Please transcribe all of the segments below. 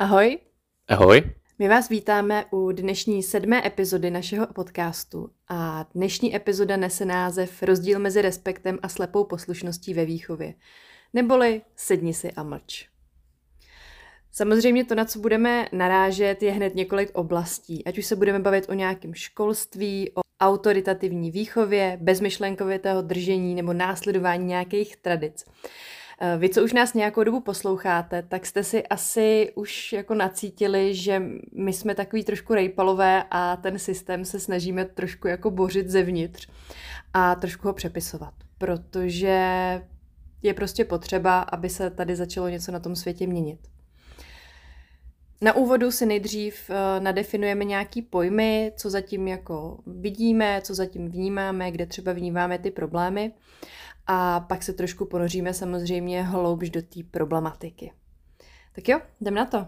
Ahoj. Ahoj. My vás vítáme u dnešní sedmé epizody našeho podcastu a dnešní epizoda nese název Rozdíl mezi respektem a slepou poslušností ve výchově, neboli Sedni si a mlč. Samozřejmě to, na co budeme narážet, je hned několik oblastí. Ať už se budeme bavit o nějakém školství, o autoritativní výchově, bezmyšlenkovitého držení nebo následování nějakých tradic. Eh, vy, co už nás nějakou dobu posloucháte, tak jste si asi už jako nacítili, že my jsme takový trošku rejpalové a ten systém se snažíme trošku jako bořit zevnitř a trošku ho přepisovat, protože je prostě potřeba, aby se tady začalo něco na tom světě měnit. Na úvodu si nejdřív eh, nadefinujeme nějaký pojmy, co zatím jako vidíme, co zatím vnímáme, kde třeba vnímáme ty problémy a pak se trošku ponoříme samozřejmě hloubš do té problematiky. Tak jo, jdem na to.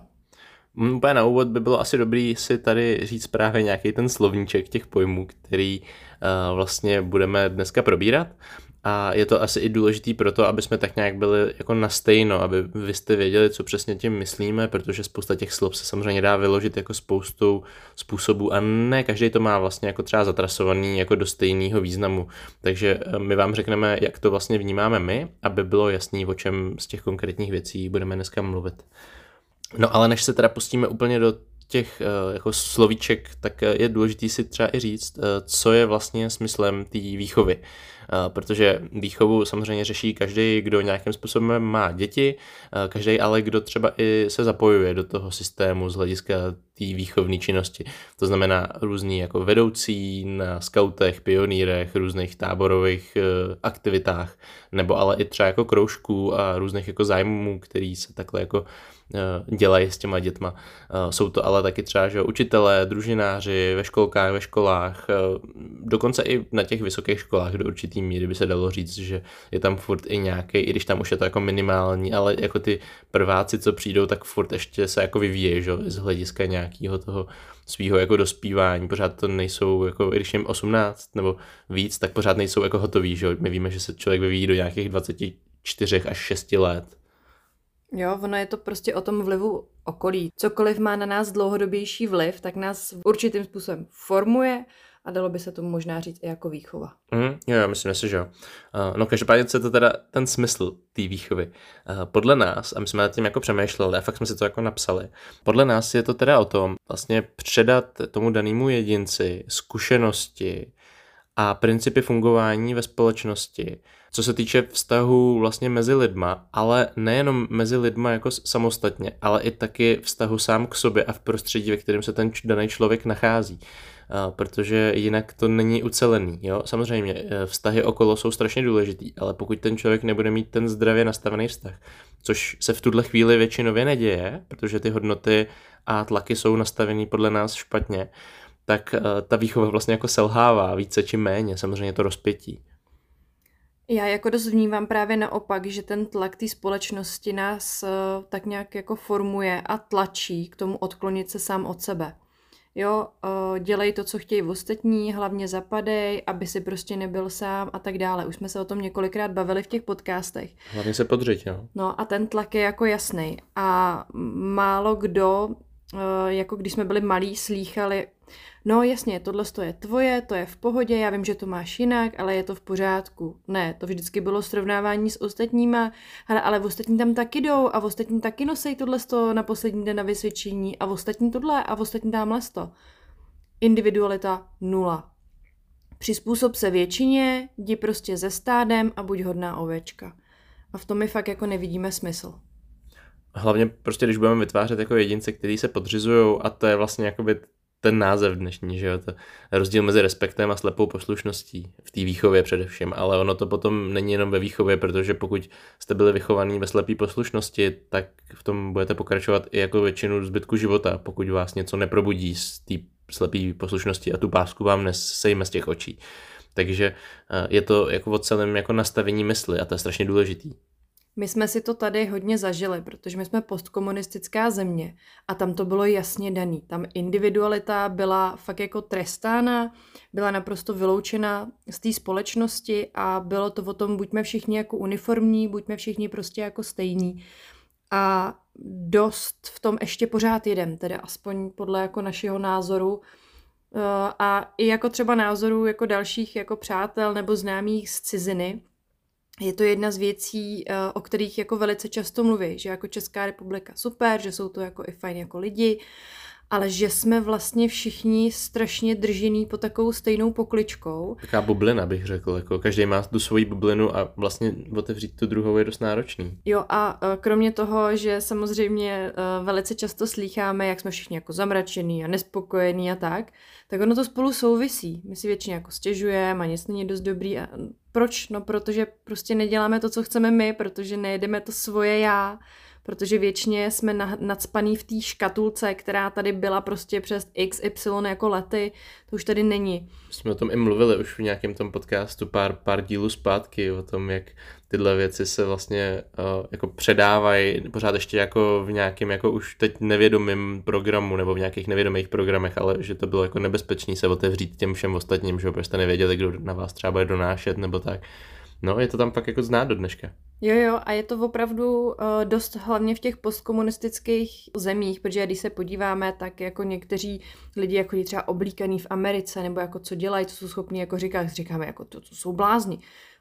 Mm, úplně na úvod by bylo asi dobrý si tady říct právě nějaký ten slovníček těch pojmů, který uh, vlastně budeme dneska probírat. A je to asi i důležitý pro to, aby jsme tak nějak byli jako na stejno, aby vy jste věděli, co přesně tím myslíme, protože spousta těch slov se samozřejmě dá vyložit jako spoustu způsobů a ne každý to má vlastně jako třeba zatrasovaný jako do stejného významu. Takže eh, my vám řekneme, jak to vlastně vnímáme my, aby bylo jasný, o čem z těch konkrétních věcí budeme dneska mluvit. No ale než se teda pustíme úplně do těch eh, jako slovíček, tak eh, je důležité si třeba i říct, co je vlastně smyslem té výchovy protože výchovu samozřejmě řeší každý, kdo nějakým způsobem má děti, každý ale, kdo třeba i se zapojuje do toho systému z hlediska té výchovní činnosti. To znamená různý jako vedoucí na skautech, pionýrech, různých táborových e, aktivitách, nebo ale i třeba jako kroužků a různých jako zájmů, který se takhle jako dělají s těma dětma. E, jsou to ale taky třeba že učitelé, družináři ve školkách, ve školách, dokonce i na těch vysokých školách do určitý míry by se dalo říct, že je tam furt i nějaký, i když tam už je to jako minimální, ale jako ty prváci, co přijdou, tak furt ještě se jako vyvíjejí, že, z hlediska nějakého toho svého jako dospívání, pořád to nejsou, jako i když jim 18 nebo víc, tak pořád nejsou jako hotový, že my víme, že se člověk vyvíjí do nějakých 24 až 6 let. Jo, ono je to prostě o tom vlivu okolí. Cokoliv má na nás dlouhodobější vliv, tak nás určitým způsobem formuje a dalo by se tomu možná říct i jako výchova. Mm, jo, myslím si, že jo. Uh, no každopádně co je to teda ten smysl té výchovy. Uh, podle nás, a my jsme nad tím jako přemýšleli a fakt jsme si to jako napsali, podle nás je to teda o tom vlastně předat tomu danému jedinci zkušenosti a principy fungování ve společnosti, co se týče vztahu vlastně mezi lidma, ale nejenom mezi lidma jako samostatně, ale i taky vztahu sám k sobě a v prostředí, ve kterém se ten daný člověk nachází protože jinak to není ucelený. Jo? Samozřejmě e, vztahy okolo jsou strašně důležitý, ale pokud ten člověk nebude mít ten zdravě nastavený vztah, což se v tuhle chvíli většinově neděje, protože ty hodnoty a tlaky jsou nastavený podle nás špatně, tak e, ta výchova vlastně jako selhává více či méně, samozřejmě to rozpětí. Já jako dost vnímám právě naopak, že ten tlak té společnosti nás uh, tak nějak jako formuje a tlačí k tomu odklonit se sám od sebe. Jo, uh, dělej to, co chtějí ostatní, hlavně zapadej, aby si prostě nebyl sám a tak dále. Už jsme se o tom několikrát bavili v těch podcastech. Hlavně se podřiď, jo. No a ten tlak je jako jasný. A málo kdo, jako když jsme byli malí, slýchali no jasně, tohle je tvoje, to je v pohodě, já vím, že to máš jinak, ale je to v pořádku. Ne, to vždycky bylo srovnávání s ostatníma, ale, ale v ostatní tam taky jdou a v ostatní taky nosej tohle na poslední den na vysvědčení a v ostatní tohle a v ostatní tamhle to. Individualita nula. Přizpůsob se většině, jdi prostě ze stádem a buď hodná ovečka. A v tom my fakt jako nevidíme smysl. Hlavně prostě, když budeme vytvářet jako jedince, kteří se podřizují a to je vlastně jakoby ten název dnešní, že jo, to rozdíl mezi respektem a slepou poslušností v té výchově především, ale ono to potom není jenom ve výchově, protože pokud jste byli vychovaní ve slepé poslušnosti, tak v tom budete pokračovat i jako většinu zbytku života, pokud vás něco neprobudí z té slepé poslušnosti a tu pásku vám nesejme z těch očí. Takže eh, je to jako o celém jako nastavení mysli a to je strašně důležitý. My jsme si to tady hodně zažili, protože my jsme postkomunistická země a tam to bylo jasně daný. Tam individualita byla fakt jako trestána, byla naprosto vyloučena z té společnosti a bylo to o tom, buďme všichni jako uniformní, buďme všichni prostě jako stejní. a dost v tom ještě pořád jedem, tedy aspoň podle jako našeho názoru. Eh, a i jako třeba názoru jako dalších jako přátel nebo známých z ciziny, je to jedna z věcí, eh, o kterých jako velice často mluví, že jako Česká republika super, že jsou to jako i fajn jako lidi, ale že jsme vlastně všichni strašně držený po takovou stejnou pokličkou. Taká bublina bych řekl, jako každý má tu svoji bublinu a vlastně otevřít tu druhou je dost náročný. Jo a e, kromě toho, že samozřejmě e, velice často slýcháme, jak jsme všichni jako zamračený a nespokojení a tak, tak ono to spolu souvisí. My si většině jako stěžujeme a nic není dost dobrý. A proč? No protože prostě neděláme to, co chceme my, protože nejedeme to svoje já protože většině jsme na, nadspaný v té škatulce, která tady byla prostě přes XY jako lety, to už tady není. Jsme o tom i mluvili už v nějakém tom podcastu pár, pár dílů zpátky, o tom, jak tyhle věci se vlastně uh, jako předávají pořád ještě jako v nějakém jako už teď nevědomým programu nebo v nějakých nevědomých programech, ale že to bylo jako nebezpečný se otevřít těm všem ostatním, že jste nevěděli, kdo na vás třeba bude donášet nebo tak. No, je to tam pak jako znát do dneška. Jo, jo, a je to opravdu uh, dost hlavně v těch postkomunistických zemích, protože když se podíváme, tak jako někteří lidi jako je třeba oblíkaný v Americe, nebo jako co dělají, co jsou schopni jako říkat, říkáme jako to, co jsou blázni.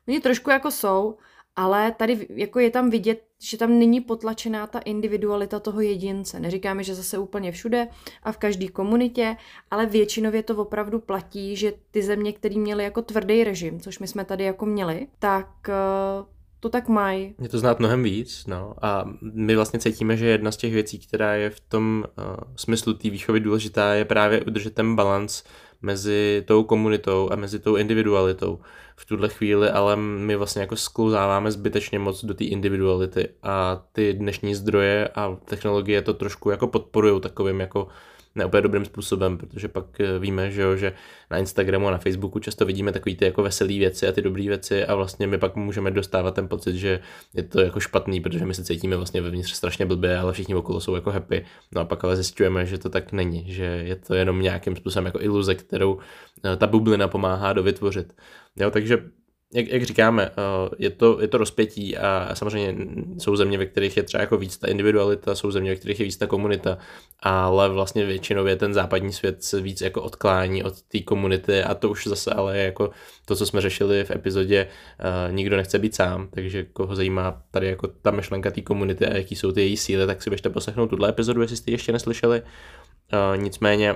Oni trošku jako jsou, ale tady jako je tam vidět, že tam není potlačená ta individualita toho jedince. Neříkáme, že zase úplně všude a v každé komunitě, ale většinově to opravdu platí, že ty země, které měly jako tvrdý režim, což my jsme tady jako měli, tak eh, to tak mají. Je to znát mnohem víc, no. A my vlastně cítíme, že jedna z těch věcí, která je v tom uh, smyslu té výchovy důležitá, je právě udržet ten balans mezi tou komunitou a mezi tou individualitou. V tuhle chvíli ale my vlastně jako sklouzáváme zbytečně moc do té individuality a ty dnešní zdroje a technologie to trošku jako podporují takovým jako ne úplně dobrým způsobem, protože pak eh, víme, že, jo, že na Instagramu a na Facebooku často vidíme takové ty jako veselé věci a ty dobré věci a vlastně my pak můžeme dostávat ten pocit, že je to jako špatný, protože my se cítíme vlastně vevnitř strašně blbě, ale všichni okolo jsou jako happy. No a pak ale zjišťujeme, že to tak není, že je to jenom nějakým způsobem jako iluze, kterou eh, ta bublina pomáhá dovytvořit. Jo, takže jak, jak říkáme, eh, je to, je to rozpětí a samozřejmě jsou země, ve kterých je třeba jako víc ta individualita, jsou země, ve kterých je víc ta komunita, ale vlastně většinou je ten západní svět se víc jako odklání od té komunity a to už zase ale je jako to, co jsme řešili v epizodě uh, Nikdo nechce být sám, takže koho zajímá tady jako ta myšlenka té komunity a jaký jsou ty její síly, tak si běžte poslechnout tuhle epizodu, jestli jste ji ještě neslyšeli. Uh, nicméně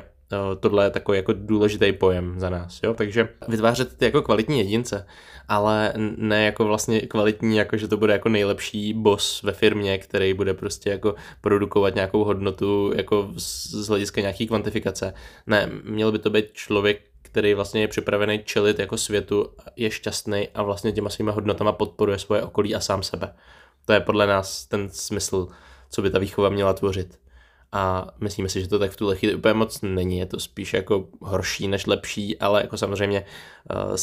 tohle je takový jako důležitý pojem za nás, jo, takže vytvářet ty jako kvalitní jedince, ale ne jako vlastně kvalitní, jako že to bude jako nejlepší boss ve firmě, který bude prostě jako produkovat nějakou hodnotu jako z hlediska nějaký kvantifikace. Ne, měl by to být člověk, který vlastně je připravený čelit jako světu, je šťastný a vlastně těma svýma hodnotama podporuje svoje okolí a sám sebe. To je podle nás ten smysl, co by ta výchova měla tvořit a myslíme si, že to tak v tuhle chvíli úplně moc není, je to spíš jako horší než lepší, ale jako samozřejmě uh,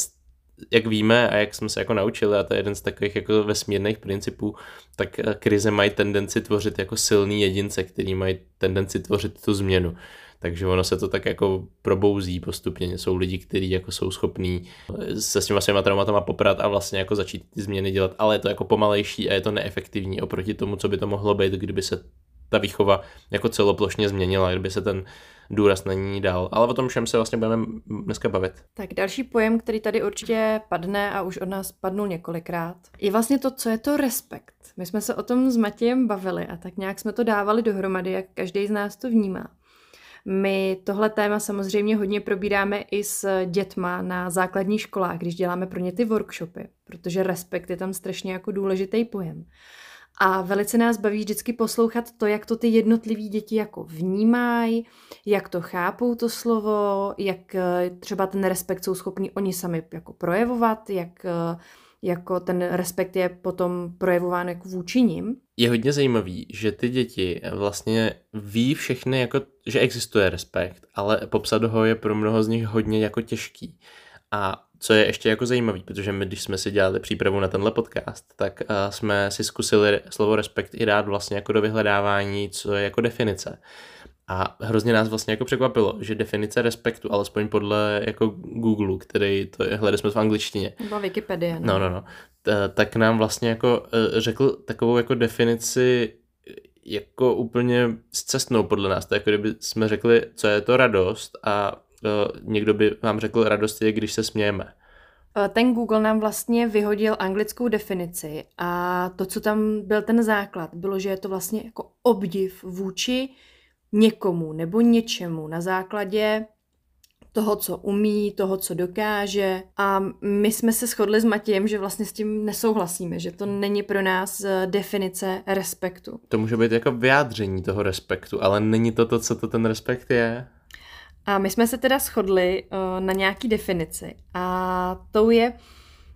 jak víme a jak jsme se jako naučili, a to je jeden z takových jako vesmírných principů, tak eh, krize mají tendenci tvořit jako silný jedince, který mají tendenci tvořit tu změnu. Takže ono se to tak jako probouzí postupně. Jsou lidi, kteří jako jsou schopní eh, se s těma svýma traumatama poprat a vlastně jako začít ty změny dělat, ale je to jako pomalejší a je to neefektivní oproti tomu, co by to mohlo být, kdyby se ta výchova jako celoplošně změnila, kdyby se ten důraz na ní dal. Ale o tom všem se vlastně budeme dneska bavit. Tak další pojem, který tady určitě padne a už od nás padnul několikrát, je vlastně to, co je to respekt. My jsme se o tom s Matějem bavili a tak nějak jsme to dávali dohromady, jak každý z nás to vnímá. My tohle téma samozřejmě hodně probíráme i s dětma na základních školách, když děláme pro ně ty workshopy, protože respekt je tam strašně jako důležitý pojem. A velice nás baví vždycky poslouchat to, jak to ty jednotliví děti jako vnímají, jak to chápou to slovo, jak eh, třeba ten respekt jsou schopni oni sami jako projevovat, jak eh, jako ten respekt je potom projevován jako vůči ním. Je hodně zajímavý, že ty děti vlastně ví všechny, jako, že existuje respekt, ale popsat ho je pro mnoho z nich hodně jako těžký. A co je ještě jako zajímavý, protože my, když jsme si dělali přípravu na tenhle podcast, tak uh, jsme si zkusili slovo respekt i dát vlastně jako do vyhledávání, co je jako definice. A hrozně nás vlastně jako překvapilo, že definice respektu, alespoň podle jako Google, který to je, hledali jsme v angličtině. Byla Wikipedie. No, no, no. T- tak nám vlastně jako uh, řekl takovou jako definici jako úplně zcestnou podle nás. To je jako kdyby jsme řekli, co je to radost a někdo by vám řekl, radost je, když se smějeme. Eh, ten Google nám vlastně vyhodil anglickou definici a to, co tam byl ten základ, bylo, že je to vlastně jako obdiv vůči někomu nebo něčemu na základě toho, co umí, toho, co dokáže. A my jsme se shodli s Matějem, že vlastně s tím nesouhlasíme, že to není pro nás eh, definice respektu. To může být jako vyjádření toho respektu, ale není to to, co to ten respekt je. A my jsme se teda shodli uh, na nějaký definici a tou je,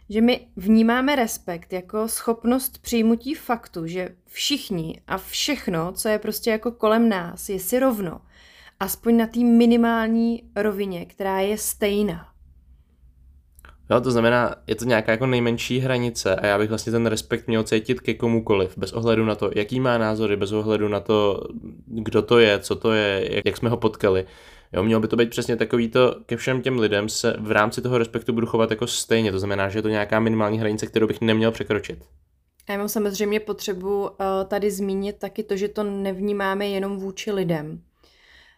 že my vnímáme respekt jako schopnost přijmutí faktu, že všichni a všechno, co je prostě jako kolem nás, je si rovno. Aspoň na té minimální rovině, která je stejná. Jo, to znamená, je to nějaká jako nejmenší hranice a já bych vlastně ten respekt měl cítit ke komukoliv, bez ohledu na to, jaký má názory, bez ohledu na to, kdo to je, co to je, jak jsme ho potkali. Jo, mělo by to být přesně takový to, ke všem těm lidem se v rámci toho respektu budu chovat jako stejně, to znamená, že je to nějaká minimální hranice, kterou bych neměl překročit. Já mám samozřejmě potřebu uh, tady zmínit taky to, že to nevnímáme jenom vůči lidem.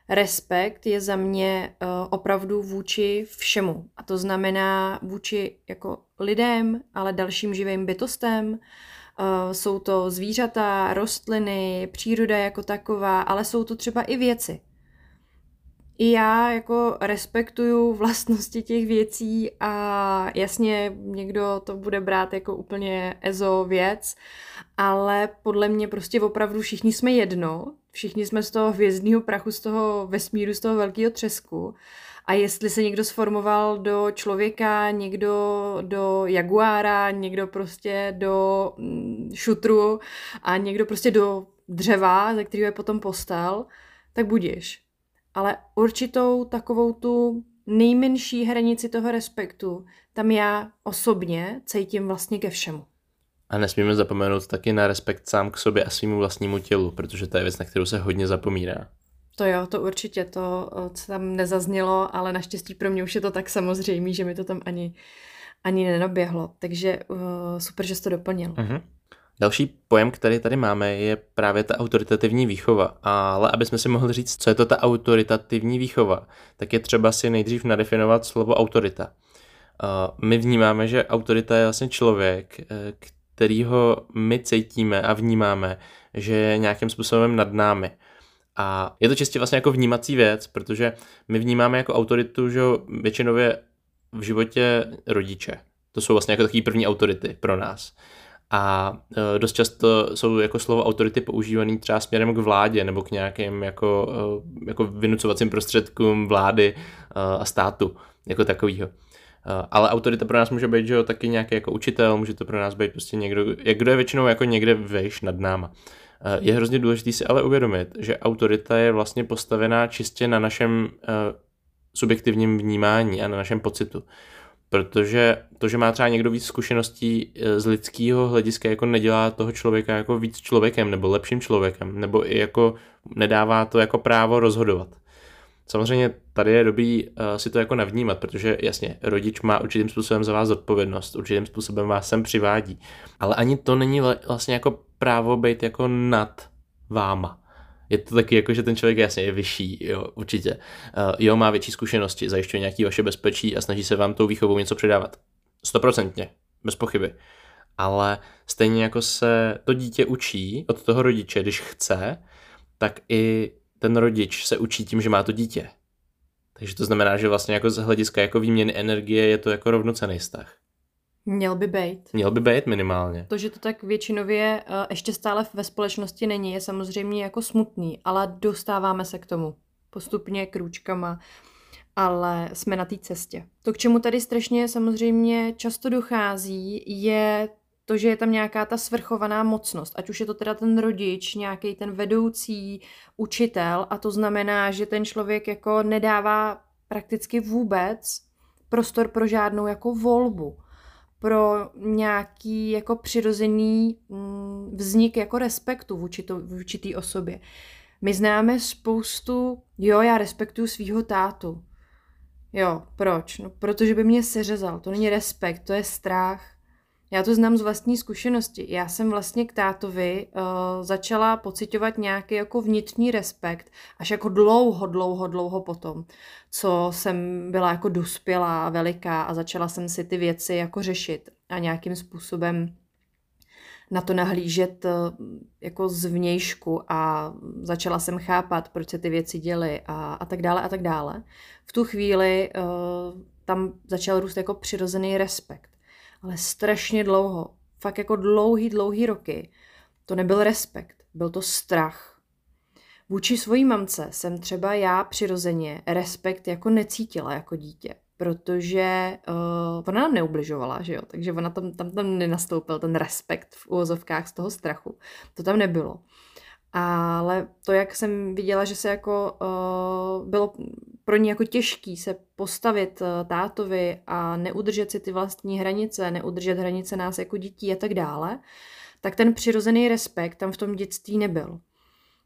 Respekt je za mě uh, opravdu vůči všemu. A to znamená vůči jako lidem, ale dalším živým bytostem. Uh, jsou to zvířata, rostliny, příroda jako taková, ale jsou to třeba i věci i já jako respektuju vlastnosti těch věcí a jasně někdo to bude brát jako úplně ezo věc, ale podle mě prostě opravdu všichni jsme jedno, všichni jsme z toho hvězdného prachu, z toho vesmíru, z toho velkého třesku. A jestli se někdo sformoval do člověka, někdo do jaguára, někdo prostě do mm, šutru a někdo prostě do dřeva, ze kterého je potom postel, tak budíš ale určitou takovou tu nejmenší hranici toho respektu tam já osobně cítím vlastně ke všemu. A nesmíme zapomenout taky na respekt sám k sobě a svýmu vlastnímu tělu, protože to je věc, na kterou se hodně zapomíná. To jo, to určitě, to co tam nezaznělo, ale naštěstí pro mě už je to tak samozřejmé, že mi to tam ani, ani nenaběhlo. Takže uh, super, že jsi to doplnil. Uh-huh. Další pojem, který tady máme, je právě ta autoritativní výchova. Ale aby jsme si mohli říct, co je to ta autoritativní výchova, tak je třeba si nejdřív nadefinovat slovo autorita. My vnímáme, že autorita je vlastně člověk, eh, kterýho my cítíme a vnímáme, že je nějakým způsobem nad námi. A je to čistě vlastně jako vnímací věc, protože my vnímáme jako autoritu, že většinově v životě rodiče. To jsou vlastně jako takové první autority pro nás. A e, dost často jsou jako slovo autority používaný třeba směrem k vládě nebo k nějakým jako, e, jako vynucovacím prostředkům vlády e, a státu jako takovýho. Ale autorita pro nás může být, že jo, taky nějaký jako učitel, může to pro nás být prostě někdo, jak kdo je většinou jako někde vejš nad náma. Je hrozně důležité si ale uvědomit, že autorita je vlastně postavená čistě na našem subjektivním vnímání a na našem pocitu protože to, že má třeba někdo víc zkušeností eh, z lidského hlediska, jako nedělá toho člověka jako víc člověkem nebo lepším člověkem, nebo i jako nedává to jako právo rozhodovat. Samozřejmě tady je dobrý uh, si to jako navnímat, protože jasně, rodič má určitým způsobem za vás odpovědnost, určitým způsobem vás sem přivádí, ale ani to není vlastně jako právo být jako nad váma je to taky jako, že ten člověk jasně je vyšší, jo, určitě. Uh, jo, má větší zkušenosti, zajišťuje nějaký vaše bezpečí a snaží se vám tou výchovou něco předávat. Stoprocentně, bez pochyby. Ale stejně jako se to dítě učí od toho rodiče, když chce, tak i ten rodič se učí tím, že má to dítě. Takže to znamená, že vlastně jako z hlediska jako výměny energie je to jako rovnocený vztah. Měl by být. Měl by být minimálně. To, že to tak většinově uh, ještě stále ve společnosti není, je samozřejmě jako smutný, ale dostáváme se k tomu postupně krůčkama, ale jsme na té cestě. To, k čemu tady strašně samozřejmě často dochází, je to, že je tam nějaká ta svrchovaná mocnost, ať už je to teda ten rodič, nějaký ten vedoucí, učitel a to znamená, že ten člověk jako nedává prakticky vůbec prostor pro žádnou jako volbu pro nějaký jako přirozený mm, vznik jako respektu vůči, to, vůči té osobě. My známe spoustu, jo, já respektuju svýho tátu. Jo, proč? No, protože by mě seřezal. To není respekt, to je strach. Já to znám z vlastní zkušenosti. Já jsem vlastně k tátovi uh, začala pocitovat nějaký jako vnitřní respekt až jako dlouho, dlouho, dlouho potom, co jsem byla jako dospělá, veliká a začala jsem si ty věci jako řešit a nějakým způsobem na to nahlížet uh, jako zvnějšku a začala jsem chápat, proč se ty věci děly a, a tak dále a tak dále. V tu chvíli uh, tam začal růst jako přirozený respekt ale strašně dlouho, fakt jako dlouhý, dlouhý roky, to nebyl respekt, byl to strach. Vůči svojí mamce jsem třeba já přirozeně respekt jako necítila jako dítě, protože uh, ona nám neubližovala, že jo, takže ona tam, tam, tam nenastoupil ten respekt v úvozovkách z toho strachu. To tam nebylo. Ale to, jak jsem viděla, že se jako uh, bylo pro ní jako těžký se postavit uh, tátovi a neudržet si ty vlastní hranice, neudržet hranice nás jako dětí a tak dále, tak ten přirozený respekt tam v tom dětství nebyl.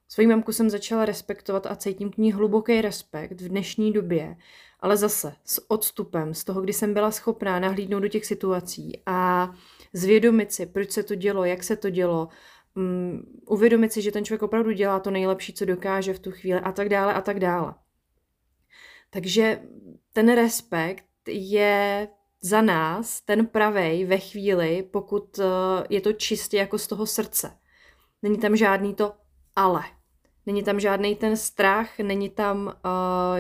Svojí mamku jsem začala respektovat a cítím k ní hluboký respekt v dnešní době, ale zase s odstupem z toho, kdy jsem byla schopná nahlídnout do těch situací a zvědomit si, proč se to dělo, jak se to dělo, um, uvědomit si, že ten člověk opravdu dělá to nejlepší, co dokáže v tu chvíli a tak dále a tak dále. Takže ten respekt je za nás ten pravej ve chvíli, pokud uh, je to čistě jako z toho srdce. Není tam žádný to ale. Není tam žádný ten strach, není tam uh,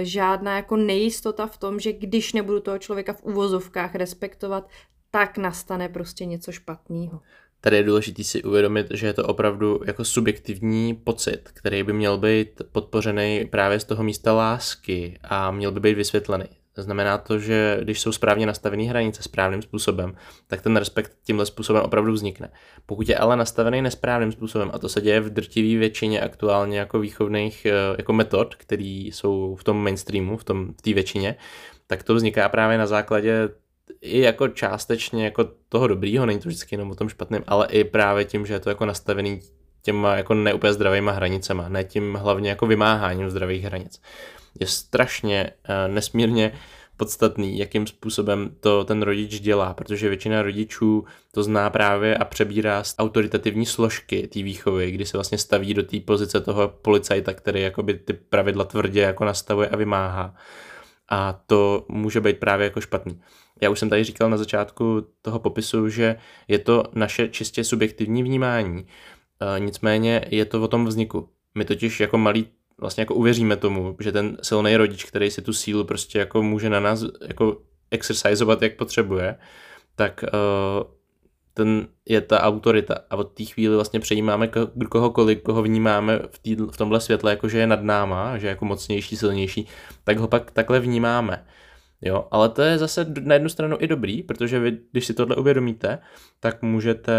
žádná jako nejistota v tom, že když nebudu toho člověka v uvozovkách respektovat, tak nastane prostě něco špatného. Tady je důležité si uvědomit, že je to opravdu jako subjektivní pocit, který by měl být podpořený právě z toho místa lásky a měl by být vysvětlený. Znamená to, že když jsou správně nastavené hranice správným způsobem, tak ten respekt tímhle způsobem opravdu vznikne. Pokud je ale nastavený nesprávným způsobem, a to se děje v drtivé většině aktuálně jako výchovných eh, jako metod, které jsou v tom mainstreamu, v tom v té většině, tak to vzniká právě na základě i jako částečně jako toho dobrýho, není to vždycky jenom o tom špatném, ale i právě tím, že je to jako nastavený těma jako neúplně zdravýma hranicema, ne tím hlavně jako vymáháním zdravých hranic. Je strašně uh, nesmírně podstatný, jakým způsobem to ten rodič dělá, protože většina rodičů to zná právě a přebírá z autoritativní složky té výchovy, kdy se vlastně staví do té pozice toho policajta, který jakoby ty pravidla tvrdě jako nastavuje a vymáhá. A to může být právě jako špatný. Já už jsem tady říkal na začátku toho popisu, že je to naše čistě subjektivní vnímání, e, nicméně je to o tom vzniku. My totiž jako malí vlastně jako uvěříme tomu, že ten silný rodič, který si tu sílu prostě jako může na nás jako exercizovat, jak potřebuje, tak uh, ten je ta autorita a od té chvíli vlastně přejímáme kohokoliv, koho vnímáme v, tý, v tomhle světle, jako že je nad náma, že je jako mocnější, silnější, tak ho pak takhle vnímáme. Jo, ale to je zase na jednu stranu i dobrý, protože vy, když si tohle uvědomíte, tak můžete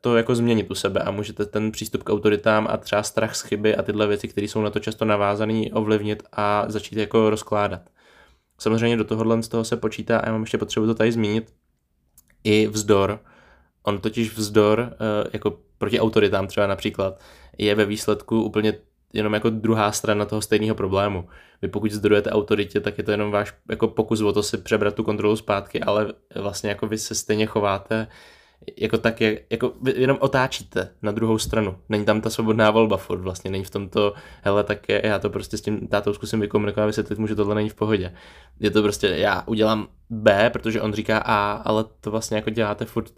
to jako změnit u sebe a můžete ten přístup k autoritám a třeba strach z chyby a tyhle věci, které jsou na to často navázané, ovlivnit a začít jako rozkládat. Samozřejmě do tohohle z toho se počítá, a já mám ještě potřebu to tady zmínit, i vzdor. On totiž vzdor, eh, jako proti autoritám třeba například, je ve výsledku úplně jenom jako druhá strana toho stejného problému. Vy pokud zdrojete autoritě, tak je to jenom váš jako pokus o to si přebrat tu kontrolu zpátky, ale vlastně jako vy se stejně chováte jako tak, jak, jako vy jenom otáčíte na druhou stranu. Není tam ta svobodná volba furt vlastně, není v tomto, hele, tak je, já to prostě s tím tátou zkusím vykomunikovat, vysvětlit mu, že tohle není v pohodě. Je to prostě, já udělám B, protože on říká A, ale to vlastně jako děláte furt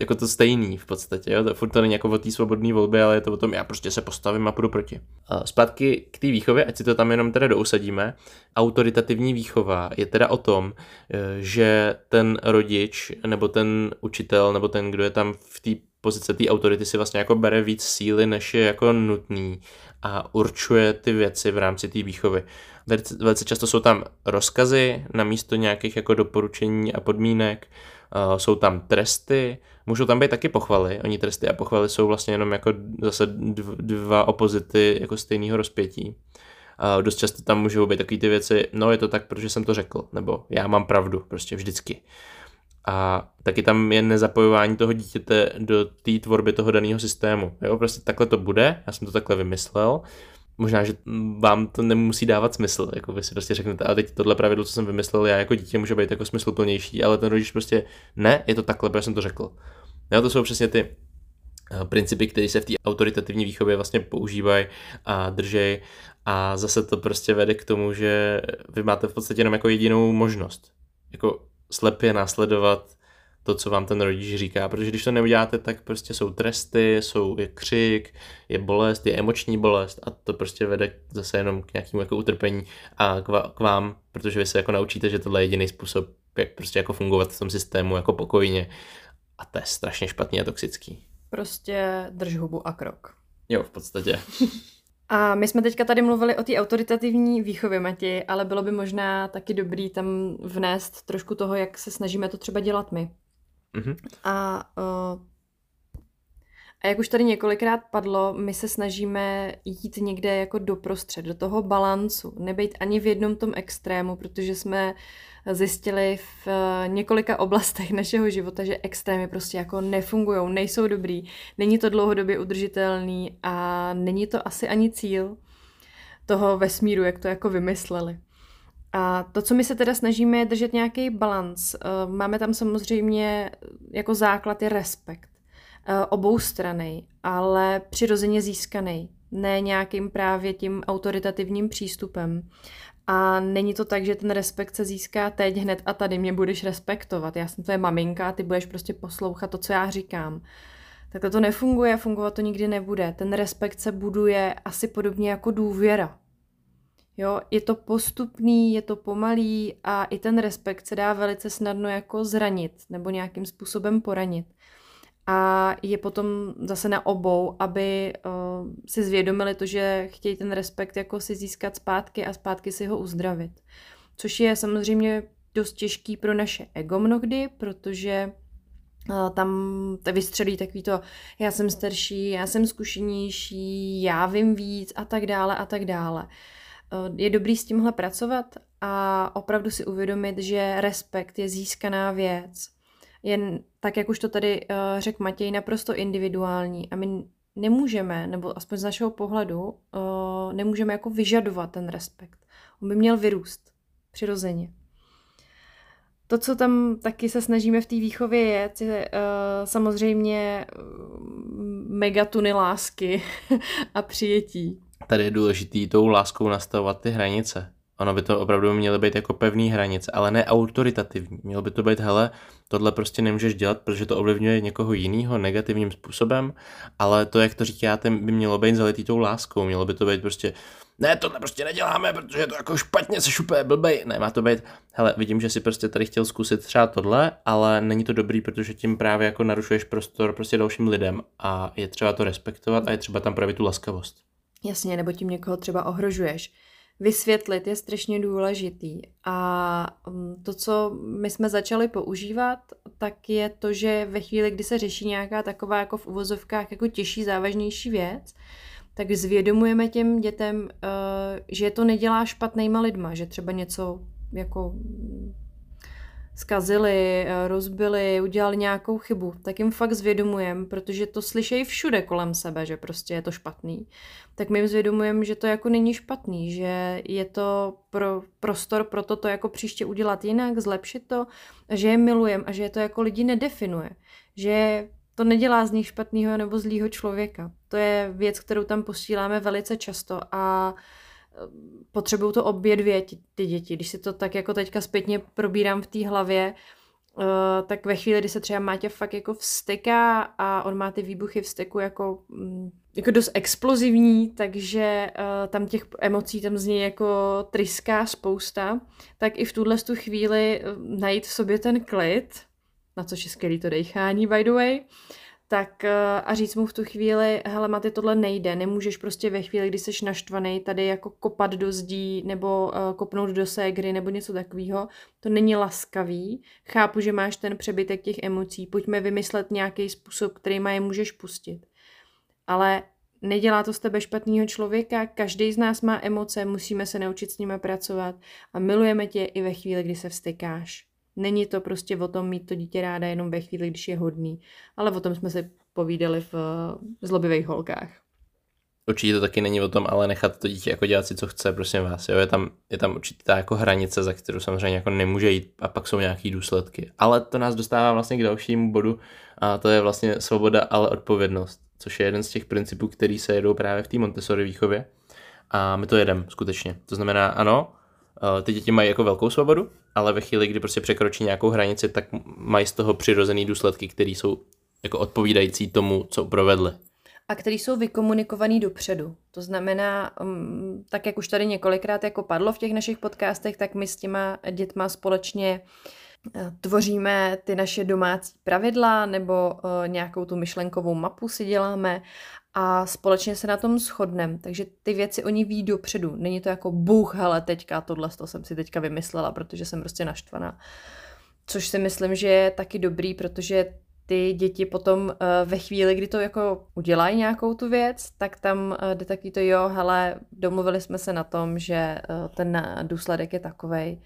jako to stejný v podstatě, jo? To, furt to není jako o té svobodné volbě, ale je to o tom, já prostě se postavím a půjdu proti. A zpátky k té výchově, ať si to tam jenom teda dousadíme, autoritativní výchova je teda o tom, eh, že ten rodič, nebo ten učitel, nebo ten, kdo je tam v té pozice té autority si vlastně jako bere víc síly, než je jako nutný a určuje ty věci v rámci té výchovy. Velice, často jsou tam rozkazy na místo nějakých jako doporučení a podmínek, uh, jsou tam tresty, můžou tam být taky pochvaly, oni tresty a pochvaly jsou vlastně jenom jako zase dva opozity jako stejného rozpětí. Uh, dost často tam můžou být takové ty věci, no je to tak, protože jsem to řekl, nebo já mám pravdu, prostě vždycky. A taky tam je nezapojování toho dítěte do té tvorby toho daného systému. Jo, prostě takhle to bude, já jsem to takhle vymyslel, možná, že vám to nemusí dávat smysl, jako vy si prostě řeknete, a teď tohle pravidlo, co jsem vymyslel, já jako dítě může být jako smysluplnější, ale ten rodič prostě ne, je to takhle, protože jsem to řekl. No, to jsou přesně ty eh, principy, které se v té autoritativní výchově vlastně používají a držej a zase to prostě vede k tomu, že vy máte v podstatě jenom jako jedinou možnost. Jako slepě následovat to, co vám ten rodič říká, protože když to neuděláte, tak prostě jsou tresty, jsou je křik, je bolest, je emoční bolest a to prostě vede zase jenom k nějakému jako utrpení a k vám, protože vy se jako naučíte, že tohle je jediný způsob, jak prostě jako fungovat v tom systému jako pokojně a to je strašně špatný a toxický. Prostě drž hubu a krok. Jo, v podstatě. A my jsme teďka tady mluvili o té autoritativní výchově, Mati, ale bylo by možná taky dobrý tam vnést trošku toho, jak se snažíme to třeba dělat my. Mm-hmm. A, a jak už tady několikrát padlo, my se snažíme jít někde jako doprostřed, do toho balancu, nebejt ani v jednom tom extrému, protože jsme zjistili v uh, několika oblastech našeho života, že extrémy prostě jako nefungují, nejsou dobrý, není to dlouhodobě udržitelný a není to asi ani cíl toho vesmíru, jak to jako vymysleli. A to, co my se teda snažíme, je držet nějaký balans. Eh, máme tam samozřejmě jako základ je respekt. Eh, obou strany, ale přirozeně získaný. Ne nějakým právě tím autoritativním přístupem. A není to tak, že ten respekt se získá teď, hned a tady mě budeš respektovat. Já jsem tvoje maminka a ty budeš prostě poslouchat to, co já říkám. Takhle to nefunguje, fungovat to nikdy nebude. Ten respekt se buduje asi podobně jako důvěra. Jo, je to postupný, je to pomalý a i ten respekt se dá velice snadno jako zranit nebo nějakým způsobem poranit. A je potom zase na obou, aby uh, si zvědomili to, že chtějí ten respekt jako si získat zpátky a zpátky si ho uzdravit. Což je samozřejmě dost těžký pro naše ego mnohdy, protože uh, tam vystřelí takový to, já jsem starší, já jsem zkušenější, já vím víc a tak dále a tak dále. Uh, Eh, je dobrý s tímhle pracovat a opravdu si uvědomit, že respekt je získaná věc. Jen tak, jak už to tady uh, řekl Matěj, naprosto individuální a my nemůžeme, nebo aspoň z našeho pohledu, uh, nemůžeme jako vyžadovat ten respekt. On by měl vyrůst přirozeně. To, co tam taky se snažíme v té výchově je, je uh, samozřejmě megatuny lásky a přijetí tady je důležitý tou láskou nastavovat ty hranice. Ono by to opravdu měly být jako pevný hranice, ale ne autoritativní. Mělo by to být, hele, tohle prostě nemůžeš dělat, protože to ovlivňuje někoho jiného negativním způsobem, ale to, jak to říkáte, by mělo být zalitý tou láskou. Mělo by to být prostě, ne, tohle prostě neděláme, protože to jako špatně, se šupé, blbej. Ne, má to být, hele, vidím, že si prostě tady chtěl zkusit třeba tohle, ale není to dobrý, protože tím právě jako narušuješ prostor prostě dalším lidem a je třeba to respektovat a je třeba tam pravit tu laskavost. Jasně, nebo tím někoho třeba ohrožuješ. Vysvětlit je strašně důležitý. A mm, to, co my jsme začali používat, tak je to, že ve chvíli, kdy se řeší nějaká taková jako v uvozovkách jako těžší, závažnější věc, tak zvědomujeme těm dětem, eh, že to nedělá špatnýma lidma, že třeba něco jako zkazili, eh, rozbili, udělali nějakou chybu, tak jim fakt zvědomujem, protože to slyšejí všude kolem sebe, že prostě je to špatný. Tak my jim zvědomujem, že to jako není špatný, že je to pro prostor pro to, to jako příště udělat jinak, zlepšit to, že je milujem a že je to jako lidi nedefinuje. Že to nedělá z nich špatného nebo zlýho člověka. To je věc, kterou tam posíláme velice často a potřebují to obě dvě ty děti. Když si to tak jako teďka zpětně probírám v té hlavě, uh, tak ve chvíli, kdy se třeba Máťa fakt jako vsteká a on má ty výbuchy vsteku jako, um, jako dost explozivní, takže uh, tam těch emocí tam z něj jako tryská spousta, tak i v tuhle tu chvíli uh, najít v sobě ten klid, na což je skvělý to dechání, by the way, uh, tak eh, a říct mu v tu chvíli, hele Maty, tohle nejde, nemůžeš prostě ve chvíli, kdy jsi naštvaný, tady jako kopat do zdí nebo uh, kopnout do ségry nebo něco takového, to není laskavý, chápu, že máš ten přebytek těch emocí, pojďme vymyslet nějaký způsob, který je můžeš pustit. Ale nedělá to z tebe špatného člověka, každý z nás má emoce, musíme se naučit s nimi pracovat a milujeme tě i ve chvíli, kdy se vstykáš. Není to prostě o tom mít to dítě ráda jenom ve chvíli, když je hodný, ale o tom jsme se povídali v zlobivých holkách. určitě to taky není o tom, ale nechat to dítě jako dělat si, co chce, prosím vás. Jo? Je, tam, je tam určitě ta jako hranice, za kterou samozřejmě jako nemůže jít a pak jsou nějaký důsledky. Ale to nás dostává vlastně k dalšímu bodu a to je vlastně svoboda, ale odpovědnost, což je jeden z těch principů, který se jedou právě v té Montessori výchově. A my to jedeme skutečně. To znamená, ano, ty děti mají jako velkou svobodu, ale ve chvíli, kdy prostě překročí nějakou hranici, tak mají z toho přirozený důsledky, které jsou jako odpovídající tomu, co provedli a který jsou vykomunikovaný dopředu. To znamená, mm, tak jak už tady několikrát jako padlo v těch našich podcastech, tak my s těma dětma společně eh, tvoříme ty naše domácí pravidla nebo eh, nějakou tu myšlenkovou mapu si děláme a společně se na tom shodneme. Takže ty věci oni ví dopředu. Není to jako bůh, hele, teďka tohle to jsem si teďka vymyslela, protože jsem prostě naštvaná. Což si myslím, že je taky dobrý, protože ty děti potom uh, ve chvíli, kdy to jako udělají nějakou tu věc, tak tam uh, jde taky to, jo, hele, domluvili jsme se na tom, že uh, ten důsledek je takovej.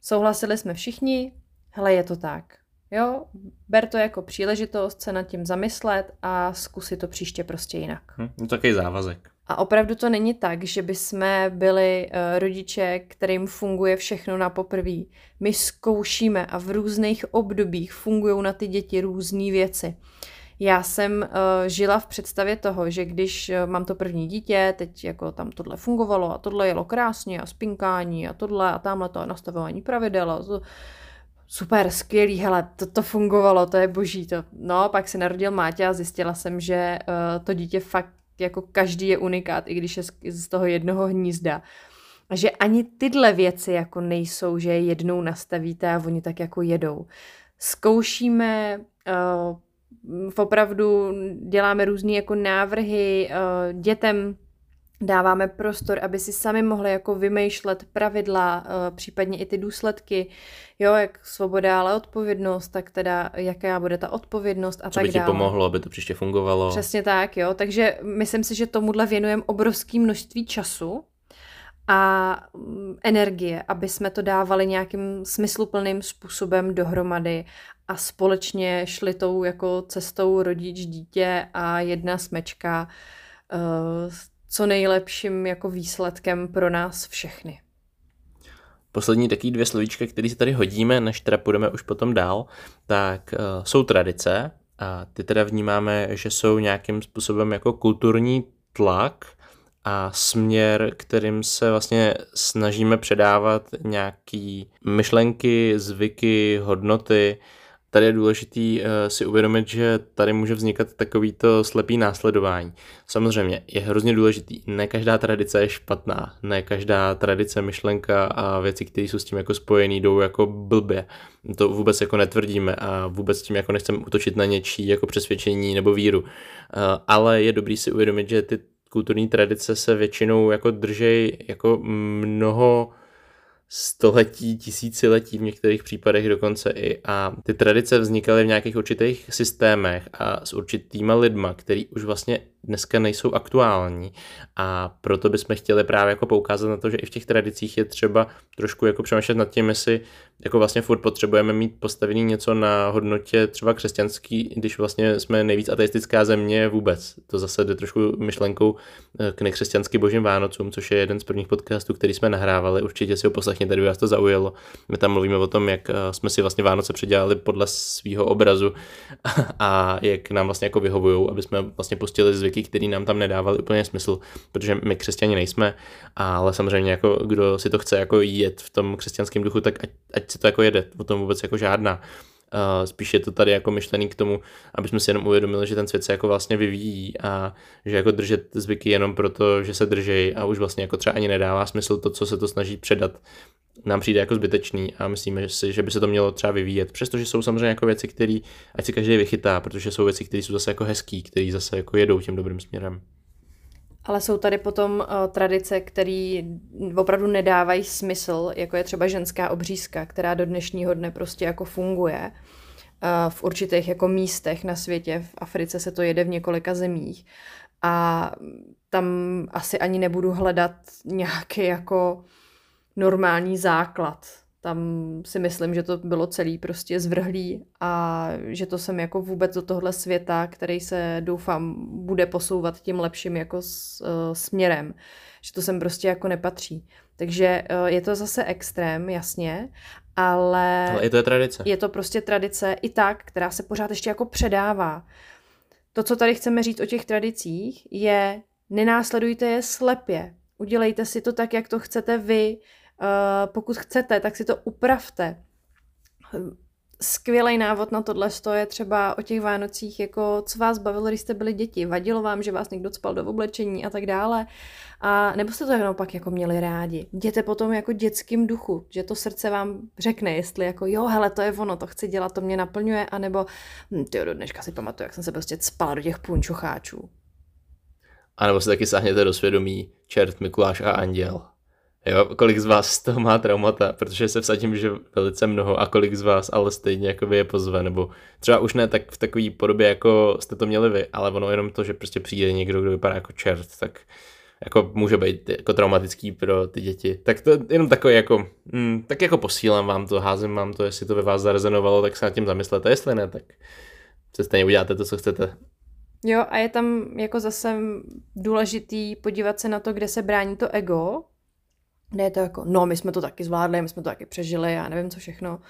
Souhlasili jsme všichni, hele, je to tak. Jo, ber to jako příležitost se nad tím zamyslet a zkusit to příště prostě jinak. Hm, to takový závazek. A opravdu to není tak, že by jsme byli uh, rodiče, kterým funguje všechno na poprví. My zkoušíme a v různých obdobích fungují na ty děti různé věci. Já jsem uh, žila v představě toho, že když uh, mám to první dítě, teď jako tam tohle fungovalo a tohle jelo krásně a spinkání a tohle a tamhle to a nastavování pravidel a to, super, skvělý, hele, to, to fungovalo, to je boží. To. No, pak se narodil Máťa a zjistila jsem, že uh, to dítě fakt jako každý je unikát, i když je z, z toho jednoho hnízda. A že ani tyhle věci jako nejsou, že je jednou nastavíte a oni tak jako jedou. Zkoušíme, uh, opravdu děláme různé jako návrhy uh, dětem, dáváme prostor, aby si sami mohli jako vymýšlet pravidla, eh, případně i ty důsledky, jo, jak svoboda, ale odpovědnost, tak teda jaká bude ta odpovědnost a Co tak by ti dále. pomohlo, aby to příště fungovalo. Přesně tak, jo, takže myslím si, že tomuhle věnujeme obrovské množství času a mm, energie, aby jsme to dávali nějakým smysluplným způsobem dohromady a společně šli tou jako cestou rodič, dítě a jedna smečka uh, co nejlepším jako výsledkem pro nás všechny. Poslední taky dvě slovíčka, které si tady hodíme, než teda půjdeme už potom dál, tak uh, jsou tradice a ty teda vnímáme, že jsou nějakým způsobem jako kulturní tlak a směr, kterým se vlastně snažíme předávat nějaký myšlenky, zvyky, hodnoty, tady je důležitý uh, si uvědomit, že tady může vznikat takovýto slepý následování. Samozřejmě je hrozně důležitý, ne každá tradice je špatná, ne každá tradice, myšlenka a věci, které jsou s tím jako spojený, jdou jako blbě. To vůbec jako netvrdíme a vůbec tím jako nechceme útočit na něčí jako přesvědčení nebo víru. Uh, ale je dobrý si uvědomit, že ty kulturní tradice se většinou jako držej jako mnoho století, tisíciletí, v některých případech dokonce i. A ty tradice vznikaly v nějakých určitých systémech a s určitýma lidma, který už vlastně dneska nejsou aktuální a proto bychom chtěli právě jako poukázat na to, že i v těch tradicích je třeba trošku jako přemýšlet nad tím, jestli jako vlastně furt potřebujeme mít postavený něco na hodnotě třeba křesťanský, když vlastně jsme nejvíc ateistická země vůbec. To zase jde trošku myšlenkou eh, k nekřesťansky božím Vánocům, což je jeden z prvních podcastů, který jsme nahrávali. Určitě si ho poslechněte, kdyby vás to zaujalo. My tam mluvíme o tom, jak eh, jsme si vlastně Vánoce předělali podle svého obrazu a jak nám vlastně jako vyhovují, aby jsme vlastně pustili zvyk zvyky, které nám tam nedávaly úplně smysl, protože my křesťani nejsme, ale samozřejmě jako kdo si to chce jako jet v tom křesťanském duchu, tak ať, ať si to jako jede, o tom vůbec jako žádná. Uh, spíš je to tady jako myšlený k tomu, aby jsme si jenom uvědomili, že ten svět se jako vlastně vyvíjí a že jako držet zvyky jenom proto, že se držej a už vlastně jako třeba ani nedává smysl to, co se to snaží předat, nám přijde jako zbytečný a myslíme si, že by se to mělo třeba vyvíjet. Přestože jsou samozřejmě jako věci, které ať si každý vychytá, protože jsou věci, které jsou zase jako hezký, které zase jako jedou tím dobrým směrem. Ale jsou tady potom uh, tradice, které opravdu nedávají smysl, jako je třeba ženská obřízka, která do dnešního dne prostě jako funguje uh, v určitých jako místech na světě. V Africe se to jede v několika zemích. A tam asi ani nebudu hledat nějaký jako normální základ. Tam si myslím, že to bylo celý prostě zvrhlý a že to jsem jako vůbec do tohle světa, který se doufám bude posouvat tím lepším jako s, uh, směrem. Že to sem prostě jako nepatří. Takže uh, je to zase extrém, jasně, ale... Ale je to je tradice. Je to prostě tradice i tak, která se pořád ještě jako předává. To, co tady chceme říct o těch tradicích, je nenásledujte je slepě. Udělejte si to tak, jak to chcete vy. Uh, pokud chcete, tak si to upravte. Skvělý návod na tohle je třeba o těch Vánocích, jako co vás bavilo, když jste byli děti. Vadilo vám, že vás někdo spal do oblečení a tak dále. A nebo jste to jenom pak jako měli rádi. Jděte potom jako dětským duchu, že to srdce vám řekne, jestli jako jo, hele, to je ono, to chci dělat, to mě naplňuje, anebo hm, ty do dneška si pamatuju, jak jsem se prostě spala do těch punčocháčů. A nebo si taky sáhněte do svědomí čert, Mikuláš a anděl. Jo, kolik z vás z toho má traumata, protože se vsadím, že velice mnoho a kolik z vás ale stejně jako je pozve, nebo třeba už ne tak v takové podobě, jako jste to měli vy, ale ono jenom to, že prostě přijde někdo, kdo vypadá jako čert, tak jako může být jako traumatický pro ty děti. Tak to jenom takový jako, hm, tak jako posílám vám to, házím vám to, jestli to ve vás zarezenovalo, tak se nad tím zamyslete, jestli ne, tak se stejně uděláte to, co chcete. Jo, a je tam jako zase důležitý podívat se na to, kde se brání to ego, je to jako, no, my jsme to taky zvládli, my jsme to taky přežili, já nevím co všechno.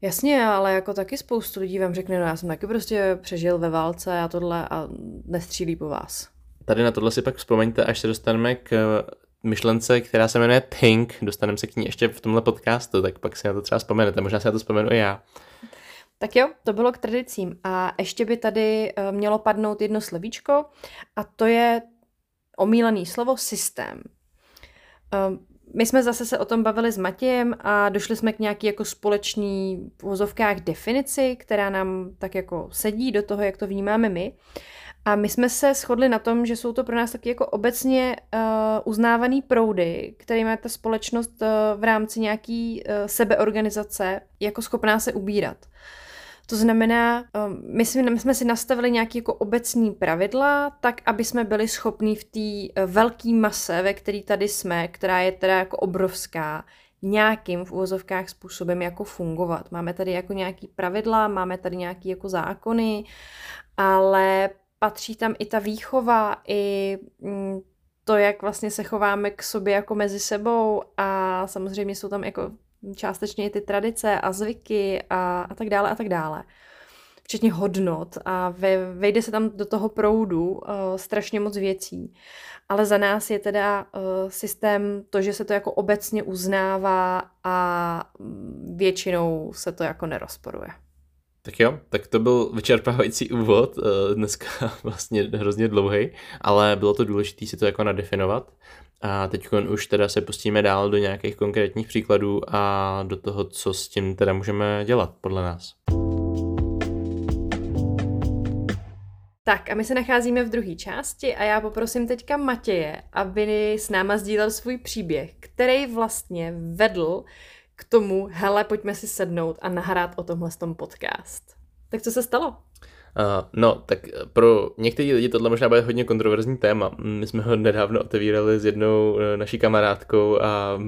Jasně, ale jako taky spoustu lidí vám řekne, no já jsem taky prostě přežil ve válce a tohle a nestřílí po vás. Tady na tohle si pak vzpomeňte, až se dostaneme k eh, myšlence, která se jmenuje Think, dostaneme se k ní ještě v tomhle podcastu, tak pak si na to třeba vzpomenete, možná si na to vzpomenu i já. Tak jo, to bylo k tradicím. A ještě by tady eh, mělo padnout jedno slovíčko a to je omílený slovo systém. Ehm, my jsme zase se o tom bavili s Matějem a došli jsme k nějaký jako společný v vozovkách definici, která nám tak jako sedí do toho, jak to vnímáme my. A my jsme se shodli na tom, že jsou to pro nás taky jako obecně uh, uznávaný proudy, má ta společnost uh, v rámci nějaký uh, sebeorganizace jako schopná se ubírat. To znamená, um, my jsme, my jsme si nastavili nějaké jako obecní pravidla, tak aby jsme byli schopni v té uh, velké mase, ve které tady jsme, která je teda jako obrovská, nějakým v úvozovkách způsobem jako fungovat. Máme tady jako nějaký pravidla, máme tady nějaký jako zákony, ale patří tam i ta výchova, i mm, to, jak vlastně se chováme k sobě jako mezi sebou a samozřejmě jsou tam jako částečně i ty tradice a zvyky a, a tak dále a tak dále. Včetně hodnot a ve, vejde se tam do toho proudu uh, strašně moc věcí. Ale za nás je teda uh, systém to, že se to jako obecně uznává a mm, většinou se to jako nerozporuje. Tak jo, tak to byl vyčerpávající úvod, uh, dneska vlastně hrozně dlouhý, ale bylo to důležité si to jako nadefinovat. A teď už teda se pustíme dál do nějakých konkrétních příkladů a do toho, co s tím teda můžeme dělat, podle nás. Tak a my se nacházíme v druhé části a já poprosím teďka Matěje, aby s náma sdílel svůj příběh, který vlastně vedl k tomu, hele, pojďme si sednout a nahrát o tomhle tom podcast. Tak co se stalo? Uh, no, tak pro některé lidi tohle možná bude hodně kontroverzní téma. My jsme ho nedávno otevírali s jednou uh, naší kamarádkou a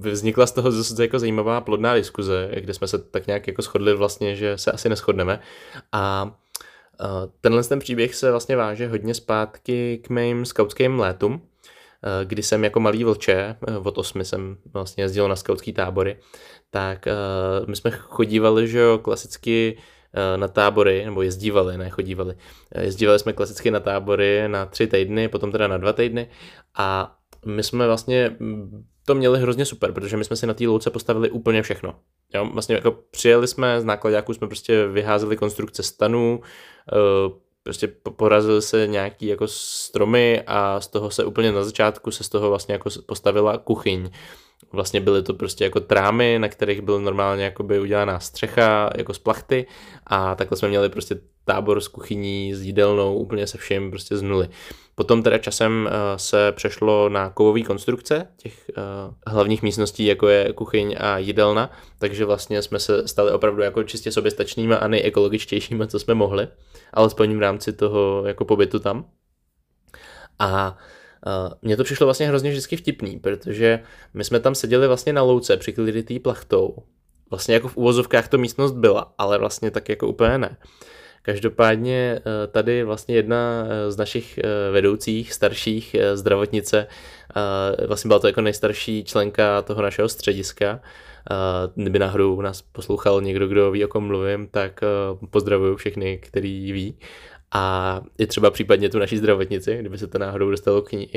vznikla z toho zase jako zajímavá plodná diskuze, kde jsme se tak nějak jako shodli vlastně, že se asi neschodneme. A tenhle ten příběh se vlastně váže hodně zpátky k mým skautským létům, kdy jsem jako malý vlče, od osmi jsem vlastně jezdil na skautský tábory, tak my jsme chodívali, že jo, klasicky Eh, na tábory, nebo jezdívali, ne chodívali. Eh, jezdívali jsme klasicky na tábory na tři týdny, potom teda na dva týdny a my jsme vlastně to měli hrozně super, protože my jsme si na té louce postavili úplně všechno. Jo, vlastně jako přijeli jsme z nákladňáků, jsme prostě vyházeli konstrukce stanů, eh, prostě porazili se nějaký jako stromy a z toho se úplně na začátku se z toho vlastně jako postavila kuchyň Vlastně byly to prostě jako trámy, na kterých byl normálně jakoby udělaná střecha jako z plachty a takhle jsme měli prostě tábor s kuchyní, s jídelnou, úplně se vším prostě z nuly. Potom teda časem uh, se přešlo na kovové konstrukce těch uh, hlavních místností, jako je kuchyň a jídelna, takže vlastně jsme se stali opravdu jako čistě soběstačnýma a nejekologičtějšíma, co jsme mohli, alespoň v rámci toho jako pobytu tam. A mně to přišlo vlastně hrozně vždycky vtipný, protože my jsme tam seděli vlastně na louce přikrytý plachtou. Vlastně jako v uvozovkách to místnost byla, ale vlastně tak jako úplně ne. Každopádně eh, tady vlastně jedna eh, z našich eh, vedoucích, starších zdravotnice, vlastně byla to jako nejstarší členka toho našeho střediska, kdyby náhodou nás poslouchal někdo, kdo ví, o kom mluvím, tak pozdravuju všechny, který ví a i třeba případně tu naší zdravotnici, kdyby se to náhodou dostalo k ní.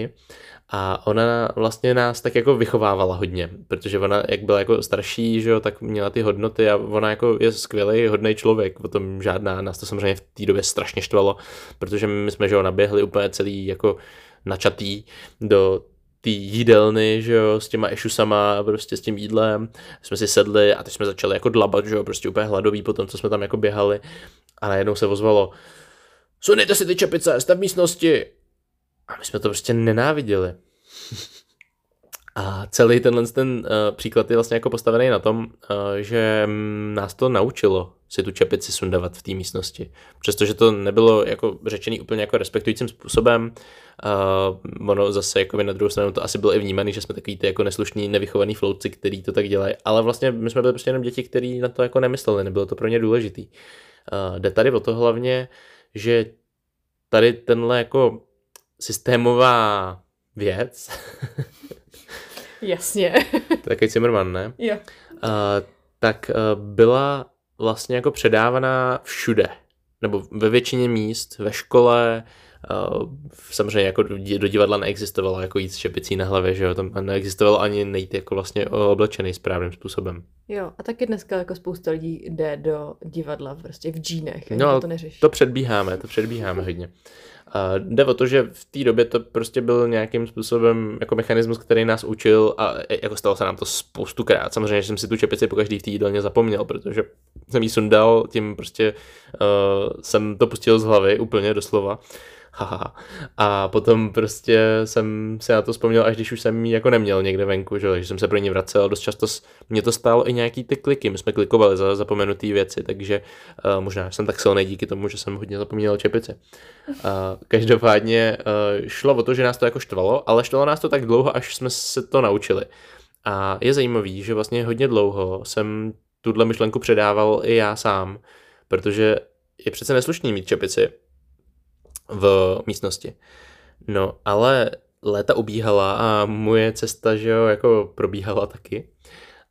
A ona vlastně nás tak jako vychovávala hodně, protože ona, jak byla jako starší, že jo, tak měla ty hodnoty a ona jako je skvělý, hodný člověk, o tom žádná, nás to samozřejmě v té době strašně štvalo, protože my jsme, že jo, naběhli úplně celý jako načatý do ty jídelny, že jo, s těma ešusama, prostě s tím jídlem, jsme si sedli a teď jsme začali jako dlabat, že jo, prostě úplně hladový po tom, co jsme tam jako běhali a najednou se ozvalo, sundejte si ty čepice, jste v místnosti. A my jsme to prostě nenáviděli. A celý tenhle ten uh, příklad je vlastně jako postavený na tom, uh, že nás to naučilo si tu čepici sundavat v té místnosti. Přestože to nebylo jako řečený úplně jako respektujícím způsobem, uh, ono zase jako na druhou stranu to asi bylo i vnímaný, že jsme takový ty jako neslušní, nevychovaný flouci, který to tak dělají, ale vlastně my jsme byli prostě jenom děti, kteří na to jako nemysleli, nebylo to pro ně důležitý. Uh, jde tady o to hlavně, že tady tenhle jako systémová věc. Jasně. Takový Zimmerman, ne? Jo. Uh, tak uh, byla vlastně jako předávaná všude. Nebo ve většině míst, ve škole, Uh, samozřejmě jako do divadla neexistovalo jako jít s čepicí na hlavě, že jo, tam neexistovalo ani nejít jako vlastně oblečený správným způsobem. Jo, a taky dneska jako spousta lidí jde do divadla prostě v džínech, no, to neřeší. To předbíháme, to předbíháme hodně. A jde o to, že v té době to prostě byl nějakým způsobem jako mechanismus, který nás učil a jako stalo se nám to spoustukrát. Samozřejmě, že jsem si tu čepici po každý v té jídelně zapomněl, protože jsem jí sundal, tím prostě uh, jsem to pustil z hlavy úplně doslova haha. A potom prostě jsem se na to vzpomněl, až když už jsem ji jako neměl někde venku, že, že jsem se pro ní vracel. Dost často mě to stálo i nějaký ty kliky, my jsme klikovali za zapomenutý věci, takže uh, možná jsem tak silný díky tomu, že jsem hodně zapomněl čepici. Uh, každopádně uh, šlo o to, že nás to jako štvalo, ale štvalo nás to tak dlouho, až jsme se to naučili. A je zajímavý, že vlastně hodně dlouho jsem tuhle myšlenku předával i já sám, protože je přece neslušný mít čepici, v místnosti. No, ale léta ubíhala a moje cesta, že jo, jako probíhala taky.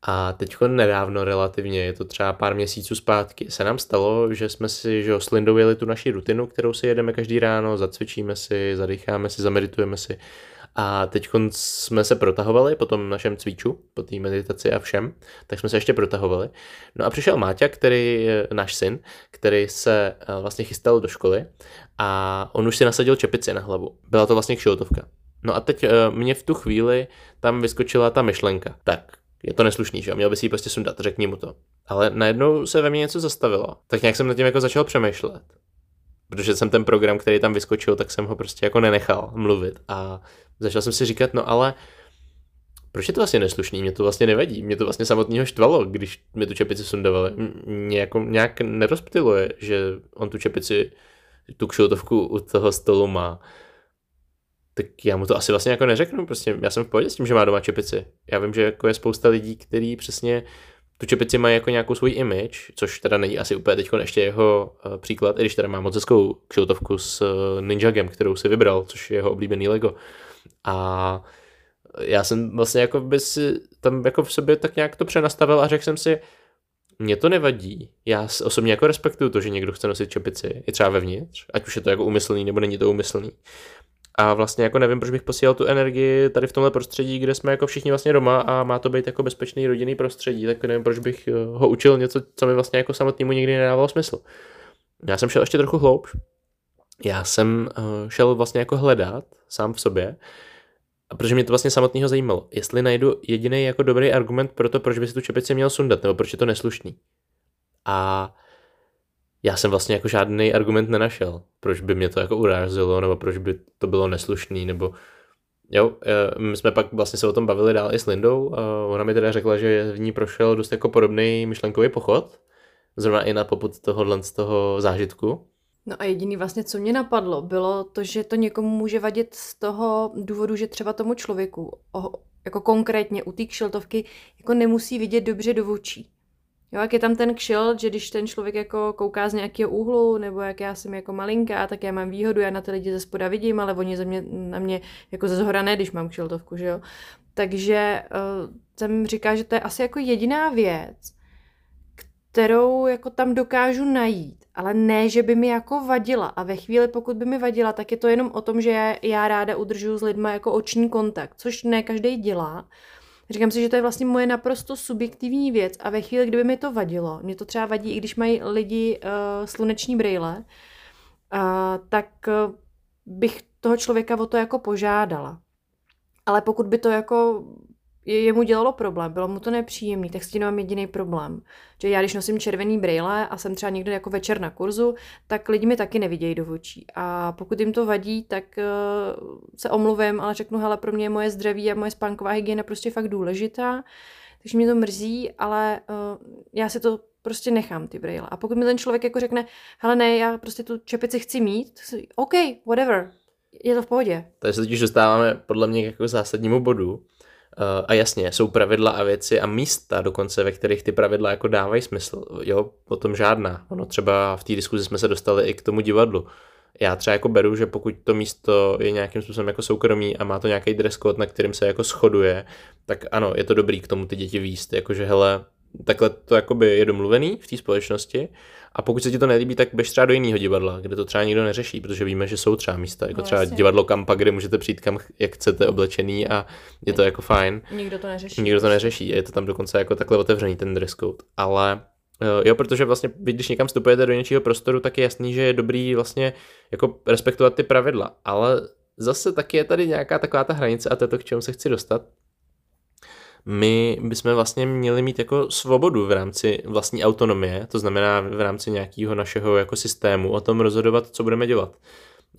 A teď nedávno relativně, je to třeba pár měsíců zpátky, se nám stalo, že jsme si že jo, s Lindou jeli tu naši rutinu, kterou si jedeme každý ráno, zacvičíme si, zadecháme si, zameditujeme si a teď jsme se protahovali po tom našem cviču, po té meditaci a všem, tak jsme se ještě protahovali. No a přišel Máťa, který je náš syn, který se eh, vlastně chystal do školy a on už si nasadil čepici na hlavu. Byla to vlastně kšiltovka. No a teď eh, mě v tu chvíli tam vyskočila ta myšlenka. Tak, je to neslušný, že jo, měl by si ji prostě sundat, řekni mu to. Ale najednou se ve mně něco zastavilo. Tak nějak jsem nad tím jako začal přemýšlet protože jsem ten program, který tam vyskočil, tak jsem ho prostě jako nenechal mluvit a začal jsem si říkat, no ale proč je to vlastně neslušný, mě to vlastně nevadí, mě to vlastně samotného štvalo, když mi tu čepici sundovali. Mě jako nějak nerozptiluje, že on tu čepici, tu kšiltovku u toho stolu má. Tak já mu to asi vlastně jako neřeknu, prostě já jsem v pohodě s tím, že má doma čepici. Já vím, že jako je spousta lidí, kteří přesně tu čepici mají jako nějakou svůj image, což teda není asi úplně teď ještě jeho uh, příklad, i když teda má moc hezkou kšiltovku s uh, Ninjagem, kterou si vybral, což je jeho oblíbený Lego. A já jsem vlastně jako by si tam jako v sobě tak nějak to přenastavil a řekl jsem si, mě to nevadí. Já osobně jako respektuju to, že někdo chce nosit čepici, i třeba vevnitř, ať už je to jako umyslný nebo není to umyslný. A vlastně jako nevím, proč bych posílal tu energii tady v tomhle prostředí, kde jsme jako všichni vlastně doma a má to být jako bezpečný rodinný prostředí, tak nevím, proč bych eh, ho učil něco, co mi vlastně jako samotnému nikdy nedávalo smysl. Já jsem šel ještě trochu hloubš. Já jsem uh, šel vlastně jako hledat sám v sobě, a protože mě to vlastně samotného zajímalo, jestli najdu jediný jako dobrý argument pro to, proč by si tu čepici měl sundat, nebo proč je to neslušný. A já jsem vlastně jako žádný argument nenašel, proč by mě to jako urážilo, nebo proč by to bylo neslušný, nebo jo, eh, my jsme pak vlastně se o tom bavili dál i s Lindou, a ona mi teda řekla, že v ní prošel dost jako podobný myšlenkový pochod, zrovna i na poput tohohle z toho zážitku. No a jediný vlastně, co mě napadlo, bylo to, že to někomu může vadit z toho důvodu, že třeba tomu člověku, jako konkrétně u té kšiltovky, jako nemusí vidět dobře do očí. Jo, jak je tam ten kšilt, že když ten člověk jako kouká z nějakého úhlu, nebo jak já jsem jako malinká, tak já mám výhodu, já na ty lidi ze spoda vidím, ale oni ze mě, na mě jako ze zhora ne, když mám kšiltovku, že jo. Takže uh, jsem říká, že to je asi jako jediná věc, kterou jako tam dokážu najít, ale ne, že by mi jako vadila. A ve chvíli, pokud by mi vadila, tak je to jenom o tom, že já, já ráda udržuju s lidmi jako oční kontakt, což ne každý dělá. Říkám si, že to je vlastně moje naprosto subjektivní věc a ve chvíli, kdyby mi to vadilo, mě to třeba vadí, i když mají lidi uh, sluneční brýle, uh, tak uh, bych toho člověka o to jako požádala. Ale pokud by to jako jemu dělalo problém, bylo mu to nepříjemný, tak s tím mám jediný problém. Že já, když nosím červený brýle a jsem třeba někde jako večer na kurzu, tak lidi mi taky nevidějí do očí. A pokud jim to vadí, tak uh, se omluvím, ale řeknu, hele, pro mě je moje zdraví a moje spánková hygiena prostě fakt důležitá. Takže mě to mrzí, ale uh, já si to prostě nechám ty brýle. A pokud mi ten člověk jako řekne, hele ne, já prostě tu čepici chci mít, OK, whatever, je to v pohodě. Takže se totiž dostáváme podle mě jako zásadnímu bodu, Eh, a jasně, jsou pravidla a věci a místa dokonce, ve kterých ty pravidla jako dávají smysl. Jo, o tom žádná. Ono třeba v té diskuzi jsme se dostali i k tomu divadlu. Já třeba jako beru, že pokud to místo je nějakým způsobem jako soukromý a má to nějaký dress code, na kterým se jako shoduje, tak ano, je to dobrý k tomu ty děti výst. Jakože hele, takhle to jakoby je domluvený v té společnosti a pokud se ti to nelíbí, tak běž třeba do jiného divadla, kde to třeba nikdo neřeší, protože víme, že jsou třeba místa, jako no, třeba jasně. divadlo Kampa, kde můžete přijít kam, jak chcete oblečený a je to jako fajn. Nikdo to neřeší. Nikdo to neřeší, je to tam dokonce jako takhle otevřený ten dress code, ale eh, Jo, protože vlastně vy, když někam vstupujete do něčího prostoru, tak je jasný, že je dobrý vlastně jako respektovat ty pravidla, ale zase taky je tady nějaká taková ta hranice a to je to, k čemu se chci dostat, my bychom vlastně měli mít jako svobodu v rámci vlastní autonomie, to znamená v rámci nějakého našeho jako systému o tom rozhodovat, co budeme dělat.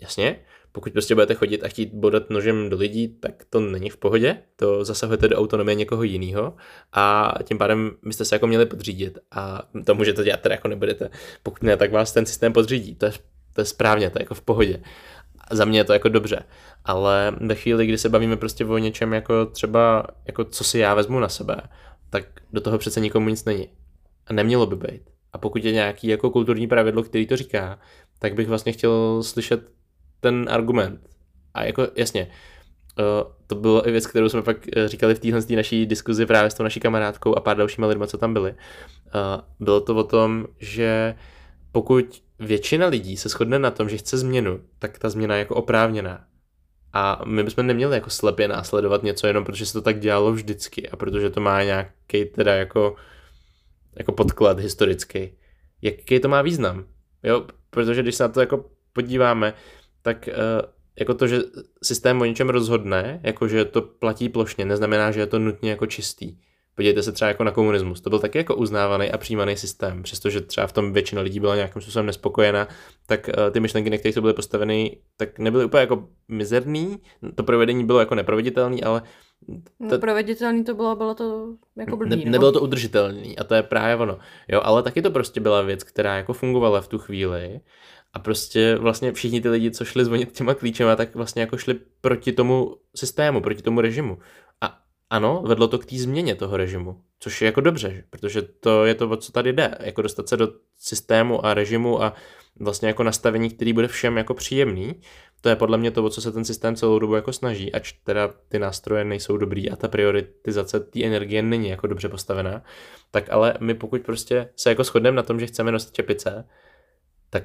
Jasně, pokud prostě budete chodit a chtít bodat nožem do lidí, tak to není v pohodě, to zasahujete do autonomie někoho jiného a tím pádem byste se jako měli podřídit a to můžete dělat teda jako nebudete. Pokud ne, tak vás ten systém podřídí, to je, to je správně, to je jako v pohodě. Za mě je to jako dobře ale ve chvíli, kdy se bavíme prostě o něčem jako třeba, jako co si já vezmu na sebe, tak do toho přece nikomu nic není. A nemělo by být. A pokud je nějaký jako kulturní pravidlo, který to říká, tak bych vlastně chtěl slyšet ten argument. A jako jasně, uh, to bylo i věc, kterou jsme pak eh, říkali v téhle naší diskuzi právě s tou naší kamarádkou a pár dalšíma lidma, co tam byli. Uh, bylo to o tom, že pokud většina lidí se shodne na tom, že chce změnu, tak ta změna je jako oprávněná. A my bychom neměli jako slepě následovat něco jenom protože se to tak dělalo vždycky a protože to má nějaký teda jako, jako podklad historický. Jaký to má význam? Jo, protože když se na to jako podíváme, tak uh, jako to, že systém o něčem rozhodne, jako že to platí plošně, neznamená, že je to nutně jako čistý. Podívejte se třeba jako na komunismus. To byl taky jako uznávaný a přijímaný systém, přestože třeba v tom většina lidí byla nějakým způsobem nespokojena, tak uh, ty myšlenky, na kterých to byly postaveny, tak nebyly úplně jako mizerný. To provedení bylo jako neproveditelný, ale no, to, no, proveditelný to bylo, bylo to jako blbý, ne, no. Nebylo to udržitelný a to je právě ono. Jo, ale taky to prostě byla věc, která jako fungovala v tu chvíli a prostě vlastně všichni ty lidi, co šli zvonit těma klíčema, tak vlastně jako šli proti tomu systému, proti tomu režimu ano, vedlo to k té změně toho režimu, což je jako dobře, protože to je to, o co tady jde, jako dostat se do systému a režimu a vlastně jako nastavení, který bude všem jako příjemný, to je podle mě to, o co se ten systém celou dobu jako snaží, ač teda ty nástroje nejsou dobrý a ta prioritizace té energie není jako dobře postavená, tak ale my pokud prostě se jako shodneme na tom, že chceme nosit čepice, tak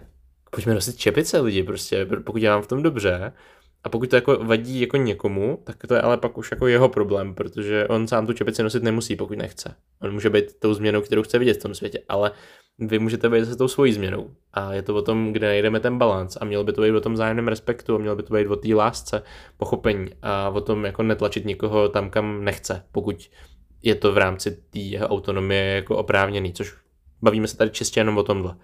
pojďme nosit čepice lidi prostě, pokud já mám v tom dobře, a pokud to jako vadí jako někomu, tak to je ale pak už jako jeho problém, protože on sám tu čepici nosit nemusí, pokud nechce. On může být tou změnou, kterou chce vidět v tom světě, ale vy můžete být se tou svojí změnou. A je to o tom, kde najdeme ten balans. A mělo by to být o tom zájemném respektu, a mělo by to být o té lásce, pochopení a o tom jako netlačit nikoho tam, kam nechce, pokud je to v rámci té jeho autonomie jako oprávněný, což bavíme se tady čistě jenom o tomhle.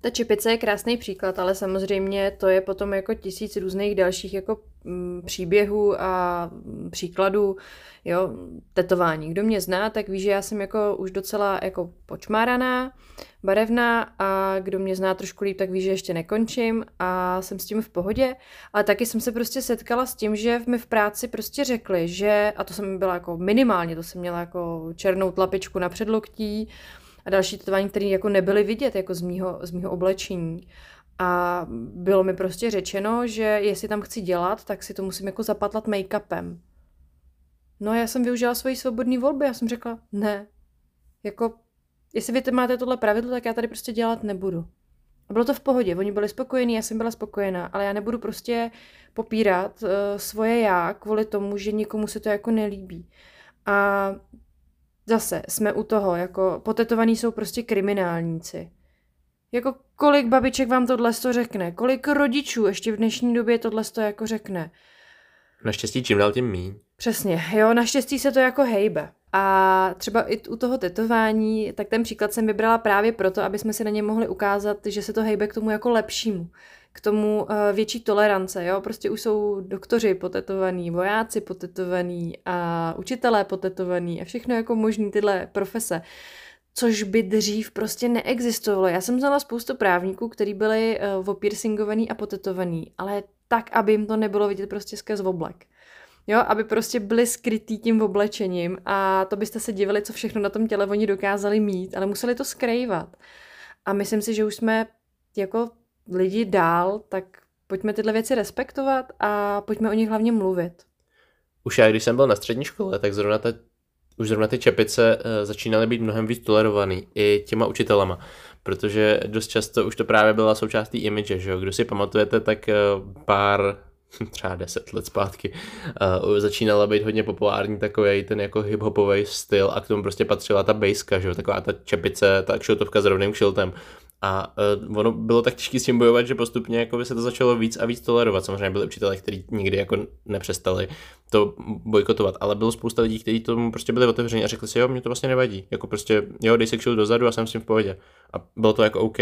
Ta čepice je krásný příklad, ale samozřejmě to je potom jako tisíc různých dalších jako mm, příběhů a příkladů, jo, tetování. Kdo mě zná, tak ví, že já jsem jako už docela jako počmáraná, barevná a kdo mě zná trošku líp, tak ví, že ještě nekončím a jsem s tím v pohodě, ale taky jsem se prostě setkala s tím, že mi v práci prostě řekli, že, a to jsem byla jako minimálně, to jsem měla jako černou tlapičku na předloktí, a další tetování, které jako nebyly vidět jako z mýho, z mýho oblečení. A bylo mi prostě řečeno, že jestli tam chci dělat, tak si to musím jako zapatlat make-upem. No a já jsem využila svoji svobodný volby, já jsem řekla, ne, jako, jestli vy máte tohle pravidlo, tak já tady prostě dělat nebudu. A bylo to v pohodě, oni byli spokojení, já jsem byla spokojená, ale já nebudu prostě popírat uh, svoje já kvůli tomu, že někomu se to jako nelíbí. A Zase jsme u toho, jako potetovaní jsou prostě kriminálníci. Jako kolik babiček vám tohle to řekne, kolik rodičů ještě v dnešní době tohle to jako řekne. Naštěstí čím dál tím míň. Přesně, jo, naštěstí se to jako hejbe. A třeba i u toho tetování, tak ten příklad jsem vybrala právě proto, aby jsme si na ně mohli ukázat, že se to hejbe k tomu jako lepšímu k tomu uh, větší tolerance, jo, prostě už jsou doktoři potetovaní, vojáci potetovaní a učitelé potetovaní a všechno jako možný tyhle profese což by dřív prostě neexistovalo. Já jsem znala spoustu právníků, kteří byli uh, a potetovaní, ale tak, aby jim to nebylo vidět prostě skrz oblek. Jo, aby prostě byli skrytý tím oblečením a to byste se divili, co všechno na tom těle oni dokázali mít, ale museli to skrývat. A myslím si, že už jsme jako lidi dál, tak pojďme tyhle věci respektovat a pojďme o nich hlavně mluvit. Už já, když jsem byl na střední škole, tak zrovna ta, už zrovna ty čepice uh, začínaly být mnohem víc tolerovaný i těma učitelama, protože dost často už to právě byla součást té image, že jo? Kdo si pamatujete, tak uh, pár třeba deset let zpátky, uh, začínala být hodně populární takový ten jako hip-hopový styl a k tomu prostě patřila ta bejska, že jo, taková ta čepice, ta kšiltovka s rovným kšiltem a uh, ono bylo tak těžké s tím bojovat, že postupně jako by se to začalo víc a víc tolerovat. Samozřejmě byli učitelé, kteří nikdy jako nepřestali to bojkotovat, ale bylo spousta lidí, kteří tomu prostě byli otevření a řekli si, jo, mě to vlastně nevadí. Jako prostě, jo, dej se kšil dozadu a jsem s tím v pohodě. A bylo to jako OK.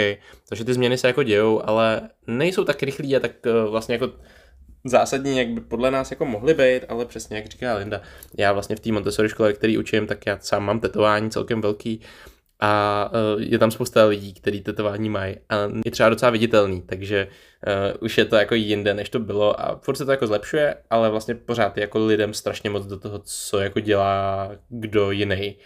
Takže ty změny se jako dějou, ale nejsou tak rychlí a tak uh, vlastně jako zásadní, jak by podle nás jako mohly být, ale přesně jak říká Linda, já vlastně v té Montessori škole, který učím, tak já sám mám tetování celkem velký a uh, je tam spousta lidí, kteří tetování mají a je třeba docela viditelný, takže uh, už je to jako jinde, než to bylo a furt se to jako zlepšuje, ale vlastně pořád je jako lidem strašně moc do toho, co jako dělá kdo jiný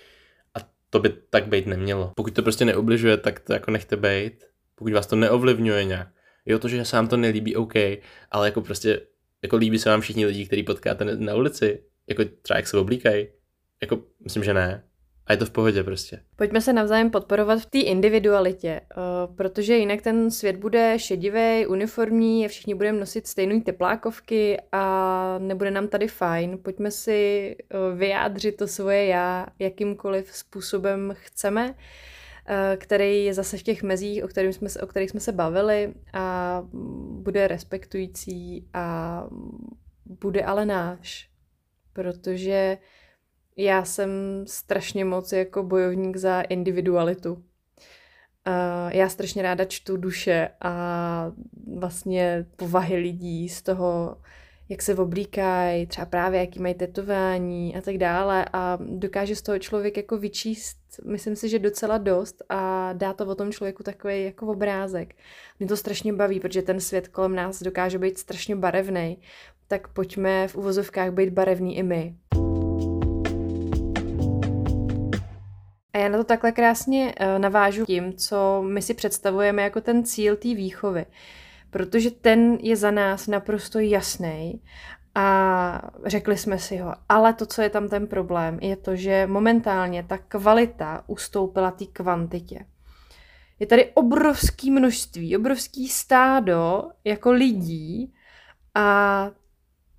a to by tak být nemělo. Pokud to prostě neubližuje, tak to jako nechte být, pokud vás to neovlivňuje nějak. Jo, to, že se vám to nelíbí, OK, ale jako prostě, jako líbí se vám všichni lidi, který potkáte na ulici, jako třeba jak se oblíkají, jako myslím, že ne a je to v pohodě prostě. Pojďme se navzájem podporovat v té individualitě, uh, protože jinak ten svět bude šedivý, uniformní a všichni budeme nosit stejné teplákovky a nebude nám tady fajn. Pojďme si uh, vyjádřit to svoje já jakýmkoliv způsobem chceme, uh, který je zase v těch mezích, o, kterých jsme, o kterých jsme se bavili a bude respektující a bude ale náš, protože já jsem strašně moc jako bojovník za individualitu. Já strašně ráda čtu duše a vlastně povahy lidí z toho, jak se oblíkají, třeba právě jaký mají tetování a tak dále a dokáže z toho člověk jako vyčíst, myslím si, že docela dost a dá to o tom člověku takový jako obrázek. Mě to strašně baví, protože ten svět kolem nás dokáže být strašně barevný, tak pojďme v uvozovkách být barevný i my. A já na to takhle krásně uh, navážu tím, co my si představujeme jako ten cíl té výchovy. Protože ten je za nás naprosto jasný a řekli jsme si ho. Ale to, co je tam ten problém, je to, že momentálně ta kvalita ustoupila té kvantitě. Je tady obrovský množství, obrovský stádo jako lidí a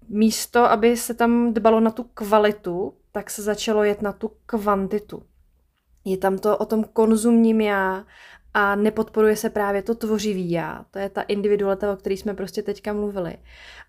místo, aby se tam dbalo na tu kvalitu, tak se začalo jet na tu kvantitu. Je tam to o tom konzumním já a nepodporuje se právě to tvořivý já. To je ta individualita, o které jsme prostě teďka mluvili.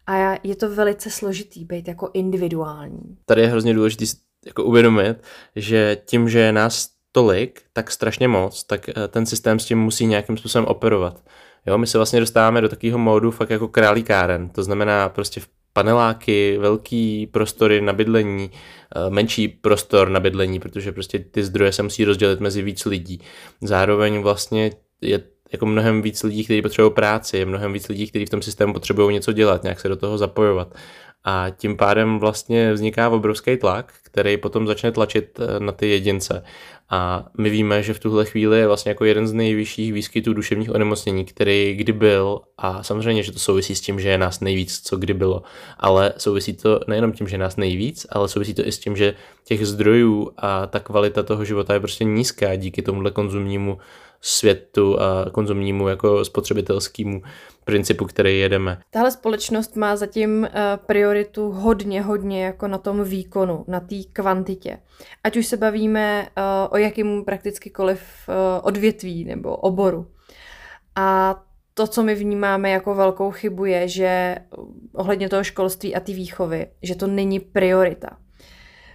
A je to velice složitý být jako individuální. Tady je hrozně důležité jako uvědomit, že tím, že je nás tolik, tak strašně moc, tak eh, ten systém s tím musí nějakým způsobem operovat. Jo, my se vlastně dostáváme do takového módu fakt jako králíkáren, to znamená prostě v paneláky, velký prostory na bydlení, eh, menší prostor na bydlení, protože prostě ty zdroje se musí rozdělit mezi víc lidí. Zároveň vlastně je jako mnohem víc lidí, kteří potřebují práci, je mnohem víc lidí, kteří v tom systému potřebují něco dělat, nějak se do toho zapojovat. A tím pádem vlastně vzniká obrovský tlak, který potom začne tlačit eh, na ty jedince. A my víme, že v tuhle chvíli je vlastně jako jeden z nejvyšších výskytů duševních onemocnění, který kdy byl. A samozřejmě, že to souvisí s tím, že je nás nejvíc, co kdy bylo. Ale souvisí to nejenom tím, že je nás nejvíc, ale souvisí to i s tím, že těch zdrojů a ta kvalita toho života je prostě nízká díky tomuhle konzumnímu světu a konzumnímu jako spotřebitelskému principu, který jedeme. Tahle společnost má zatím eh, prioritu hodně, hodně jako na tom výkonu, na té kvantitě. Ať už se bavíme eh, o jakým praktickykoliv eh, odvětví nebo oboru. A to, co my vnímáme jako velkou chybu, je, že ohledně toho školství a ty výchovy, že to není priorita.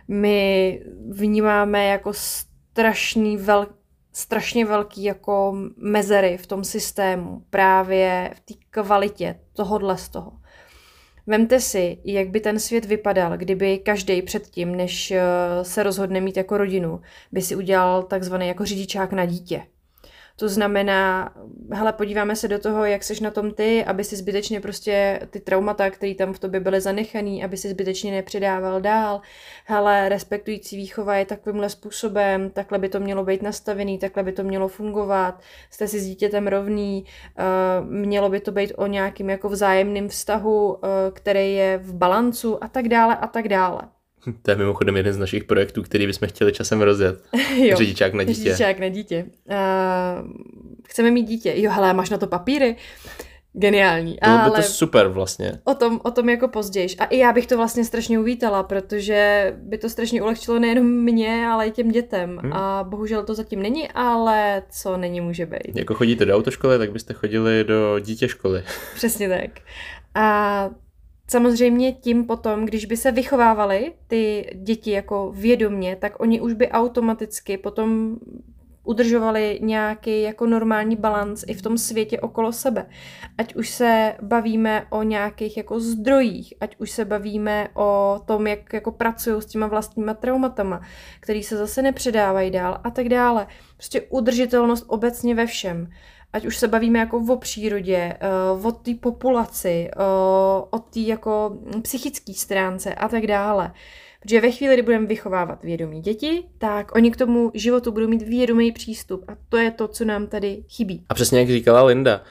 My vnímáme jako strašný velký strašně velký jako mezery v tom systému, právě v té kvalitě tohodle z toho. Vemte si, jak by ten svět vypadal, kdyby každý předtím, než eh, se rozhodne mít jako rodinu, by si udělal takzvaný jako řidičák na dítě. To znamená, hele, podíváme se do toho, jak seš na tom ty, aby si zbytečně prostě ty traumata, které tam v tobě byly zanechaný, aby si zbytečně nepředával dál. Hele, respektující výchova je takovýmhle způsobem, takhle by to mělo být nastavený, takhle by to mělo fungovat, jste si s dítětem rovný, uh, mělo by to být o nějakým jako vzájemným vztahu, uh, který je v balancu a tak dále a tak dále. To je mimochodem jeden z našich projektů, který bychom chtěli časem rozjet. jo, Řidičák na dítě. Řidičák na dítě. Uh, chceme mít dítě. Jo, hele, máš na to papíry? Geniální. Bylo by Ale to super vlastně. O tom, o tom jako později. A i já bych to vlastně strašně uvítala, protože by to strašně ulehčilo nejenom mě, ale i těm dětem. Hmm. A bohužel to zatím není, ale co není, může být. Jako chodíte do autoškoly, tak byste chodili do dítě školy. Přesně tak. A Samozřejmě tím potom, když by se vychovávaly ty děti jako vědomně, tak oni už by automaticky potom udržovali nějaký jako normální balans i v tom světě okolo sebe. Ať už se bavíme o nějakých jako zdrojích, ať už se bavíme o tom, jak jako pracují s těma vlastníma traumatama, který se zase nepředávají dál a tak dále. Prostě udržitelnost obecně ve všem ať už se bavíme jako o přírodě, uh, o té populaci, uh, o té jako psychické stránce a tak dále. Protože ve chvíli, kdy budeme vychovávat vědomí děti, tak oni k tomu životu budou mít vědomý přístup a to je to, co nám tady chybí. A přesně jak říkala Linda,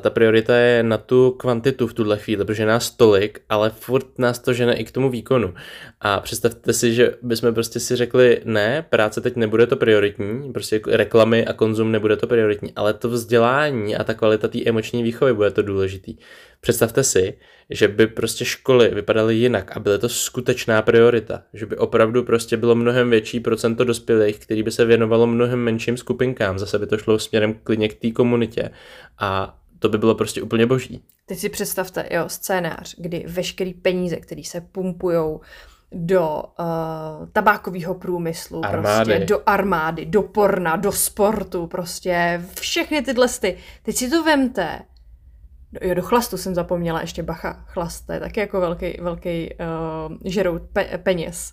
ta priorita je na tu kvantitu v tuhle chvíli, protože nás tolik, ale furt nás to žene i k tomu výkonu. A představte si, že bychom prostě si řekli, ne, práce teď nebude to prioritní, prostě reklamy a konzum nebude to prioritní, ale to vzdělání a ta kvalita té emoční výchovy bude to důležitý. Představte si, že by prostě školy vypadaly jinak a byly to skutečná priorita, že by opravdu prostě bylo mnohem větší procento dospělých, který by se věnovalo mnohem menším skupinkám, zase by to šlo směrem klidně k té komunitě a to by bylo prostě úplně boží. Teď si představte, jo, scénář, kdy veškerý peníze, které se pumpujou do uh, tabákového průmyslu, armády. prostě do armády, do porna, do sportu, prostě všechny tyhle sty. Teď si to vemte, Jo, do chlastu jsem zapomněla ještě bacha. Chlast, to je taky jako velký, velký uh, žerout pe- peněz.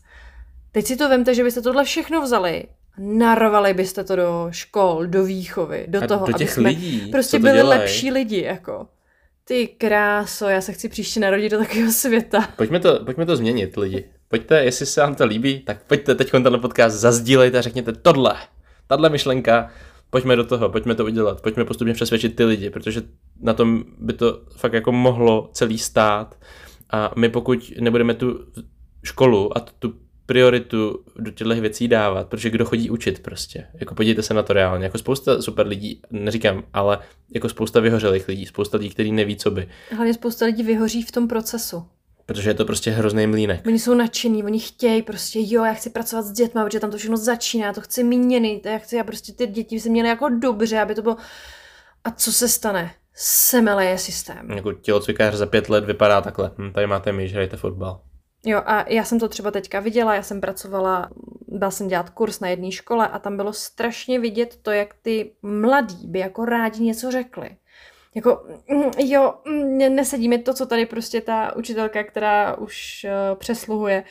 Teď si to vemte, že byste tohle všechno vzali narvali byste to do škol, do výchovy, do a toho, do aby jsme lidí, prostě byli dělaj. lepší lidi, jako. Ty kráso, já se chci příště narodit do takového světa. Pojďme to, pojďme to změnit, lidi. Pojďte, jestli se vám to líbí, tak pojďte teď tenhle podcast zazdílejte a řekněte tohle, tahle myšlenka, pojďme do toho, pojďme to udělat, pojďme postupně přesvědčit ty lidi, protože na tom by to fakt jako mohlo celý stát a my pokud nebudeme tu školu a tu prioritu do těchto věcí dávat, protože kdo chodí učit prostě. Jako podívejte se na to reálně. Jako spousta super lidí, neříkám, ale jako spousta vyhořelých lidí, spousta lidí, kteří neví, co by. Hlavně spousta lidí vyhoří v tom procesu. Protože je to prostě hrozný mlínek. Oni jsou nadšení, oni chtějí prostě, jo, já chci pracovat s dětmi, protože tam to všechno začíná, to chci míněný, to já chci, a prostě ty děti se měly jako dobře, aby to bylo... A co se stane? Semele je systém. Jako tělocvikář za pět let vypadá takhle. Hm, tady máte myš, hrajte fotbal. Jo, a já jsem to třeba teďka viděla, já jsem pracovala, dal jsem dělat kurz na jedné škole a tam bylo strašně vidět to, jak ty mladí by jako rádi něco řekli. Jako, mm, jo, mm, nesedí mi to, co tady prostě ta učitelka, která už uh, přesluhuje,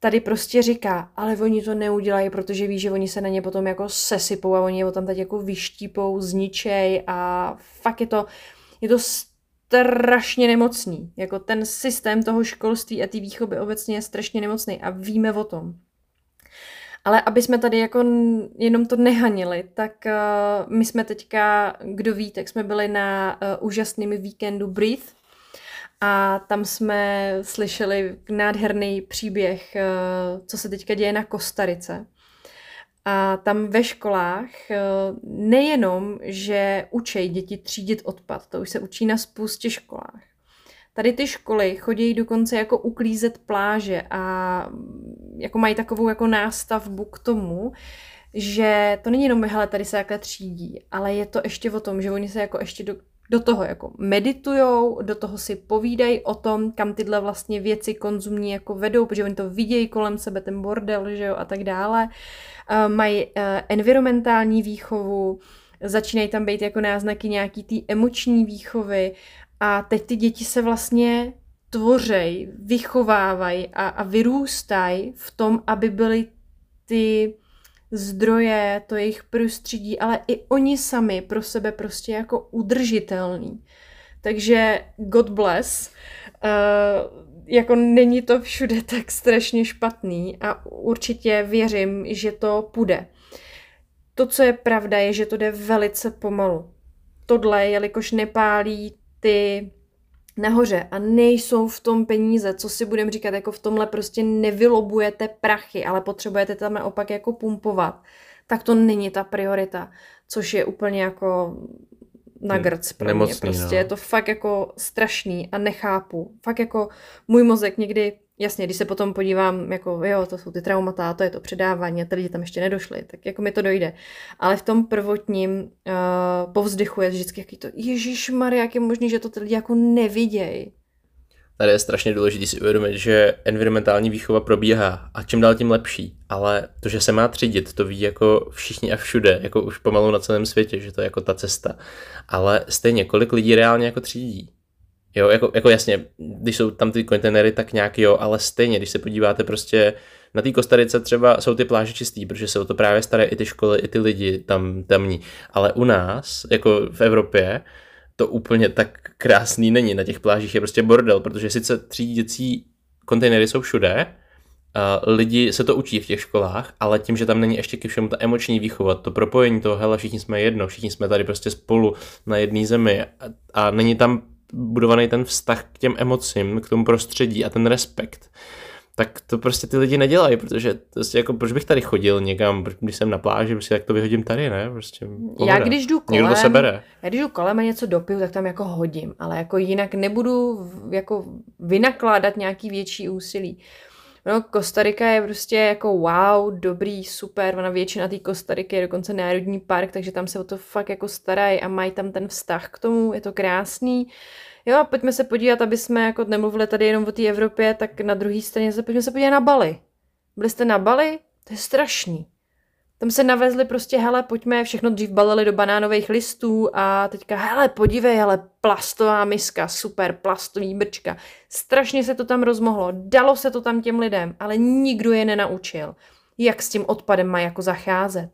tady prostě říká, ale oni to neudělají, protože ví, že oni se na ně potom jako sesypou a oni je tam teď jako vyštípou, zničej a fakt je to, je to strašně nemocný. Jako ten systém toho školství a té výchovy obecně je strašně nemocný a víme o tom. Ale aby jsme tady jako jenom to nehanili, tak uh, my jsme teďka, kdo ví, tak jsme byli na uh, úžasným víkendu Breathe a tam jsme slyšeli nádherný příběh, uh, co se teďka děje na Kostarice. A tam ve školách eh, nejenom, že učí děti třídit odpad, to už se učí na spoustě školách. Tady ty školy chodí dokonce jako uklízet pláže a jako mají takovou jako nástavbu k tomu, že to není jenom, hele, tady se takhle třídí, ale je to ještě o tom, že oni se jako ještě do, do toho jako meditujou, do toho si povídají o tom, kam tyhle vlastně věci konzumní jako vedou, protože oni to vidějí kolem sebe, ten bordel, že jo, a tak dále. Uh, mají uh, environmentální výchovu, začínají tam být jako náznaky nějaký té emoční výchovy a teď ty děti se vlastně tvořej, vychovávají a, a vyrůstají v tom, aby byly ty zdroje, to jejich prostředí, ale i oni sami pro sebe prostě jako udržitelný. Takže God bless. Uh, jako není to všude tak strašně špatný a určitě věřím, že to půjde. To, co je pravda, je, že to jde velice pomalu. Tohle, jelikož nepálí ty nahoře a nejsou v tom peníze, co si budeme říkat, jako v tomhle prostě nevylobujete prachy, ale potřebujete tam naopak jako pumpovat, tak to není ta priorita, což je úplně jako na grc pro Nemocný, mě prostě. No. Je to fakt jako strašný a nechápu. Fakt jako můj mozek někdy Jasně, když se potom podívám, jako jo, to jsou ty traumata, to je to předávání a ty lidi tam ještě nedošli, tak jako mi to dojde. Ale v tom prvotním uh, povzdychu je vždycky jaký to, Ježíš Maria, jak je možný, že to ty lidi jako nevidějí. Tady je strašně důležité si uvědomit, že environmentální výchova probíhá a čím dál tím lepší, ale to, že se má třídit, to ví jako všichni a všude, jako už pomalu na celém světě, že to je jako ta cesta. Ale stejně, kolik lidí reálně jako třídí? Jo, jako, jako jasně, když jsou tam ty kontejnery, tak nějak jo, ale stejně, když se podíváte prostě na té Kostarice třeba jsou ty pláže čistý, protože se o to právě starají i ty školy, i ty lidi tam tamní. Ale u nás, jako v Evropě, to úplně tak krásný není. Na těch plážích je prostě bordel, protože sice třídící kontejnery jsou všude, lidi se to učí v těch školách, ale tím, že tam není ještě ke všemu ta emoční výchova, to propojení toho, hele, všichni jsme jedno, všichni jsme tady prostě spolu na jedné zemi a, a není tam budovaný ten vztah k těm emocím, k tomu prostředí a ten respekt, tak to prostě ty lidi nedělají, protože prostě jako, proč bych tady chodil někam, když jsem na pláži, prostě jak to vyhodím tady, ne? Prostě pohoda. já když jdu kolem, Někdo to sebere. já když jdu kolem a něco dopiju, tak tam jako hodím, ale jako jinak nebudu jako vynakládat nějaký větší úsilí. No, Kostarika je prostě jako wow, dobrý, super, ona většina té Kostariky je dokonce národní park, takže tam se o to fakt jako starají a mají tam ten vztah k tomu, je to krásný. Jo, pojďme se podívat, aby jsme jako nemluvili tady jenom o té Evropě, tak na druhé straně se pojďme se podívat na Bali. Byli jste na Bali? To je strašný. Tam se navezli prostě, hele, pojďme, všechno dřív balili do banánových listů a teďka, hele, podívej, hele, plastová miska, super, plastový brčka. Strašně se to tam rozmohlo, dalo se to tam těm lidem, ale nikdo je nenaučil, jak s tím odpadem má jako zacházet.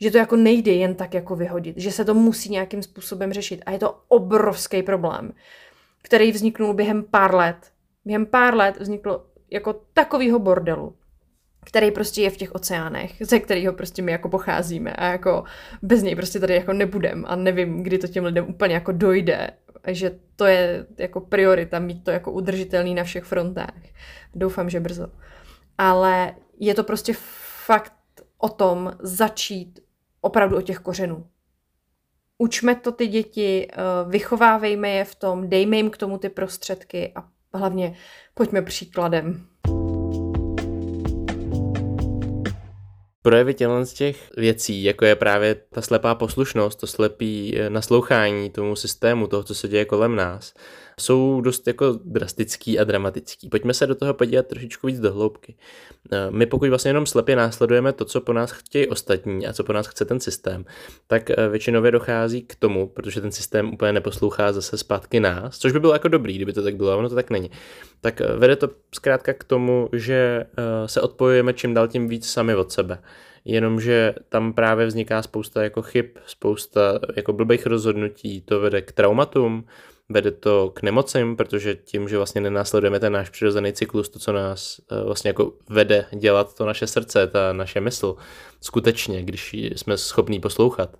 Že to jako nejde jen tak jako vyhodit, že se to musí nějakým způsobem řešit a je to obrovský problém, který vzniknul během pár let. Během pár let vzniklo jako takovýho bordelu, který prostě je v těch oceánech, ze kterého prostě my jako pocházíme a jako bez něj prostě tady jako nebudem a nevím, kdy to těm lidem úplně jako dojde, že to je jako priorita mít to jako udržitelný na všech frontách. Doufám, že brzo. Ale je to prostě fakt o tom začít opravdu od těch kořenů. Učme to ty děti, eh, vychovávejme je v tom, dejme jim k tomu ty prostředky a hlavně pojďme příkladem. projevy tělen z těch věcí, jako je právě ta slepá poslušnost, to slepý eh, naslouchání tomu systému, toho, co se děje kolem nás, jsou dost jako drastický a dramatický. Pojďme se do toho podívat trošičku víc do hloubky. Eh, my pokud vlastně jenom slepě následujeme to, co po nás chtějí ostatní a co po nás chce ten systém, tak eh, většinově dochází k tomu, protože ten systém úplně neposlouchá zase zpátky nás, což by bylo jako dobrý, kdyby to tak bylo, ono to tak není. Tak eh, vede to zkrátka k tomu, že se odpojujeme čím dál tím víc sami od sebe jenomže tam právě vzniká spousta jako chyb, spousta jako blbých rozhodnutí, to vede k traumatům, vede to k nemocím, protože tím, že vlastně nenásledujeme ten náš přirozený cyklus, to, co nás eh, vlastně jako vede dělat to naše srdce, ta naše mysl, skutečně, když jsme schopní poslouchat,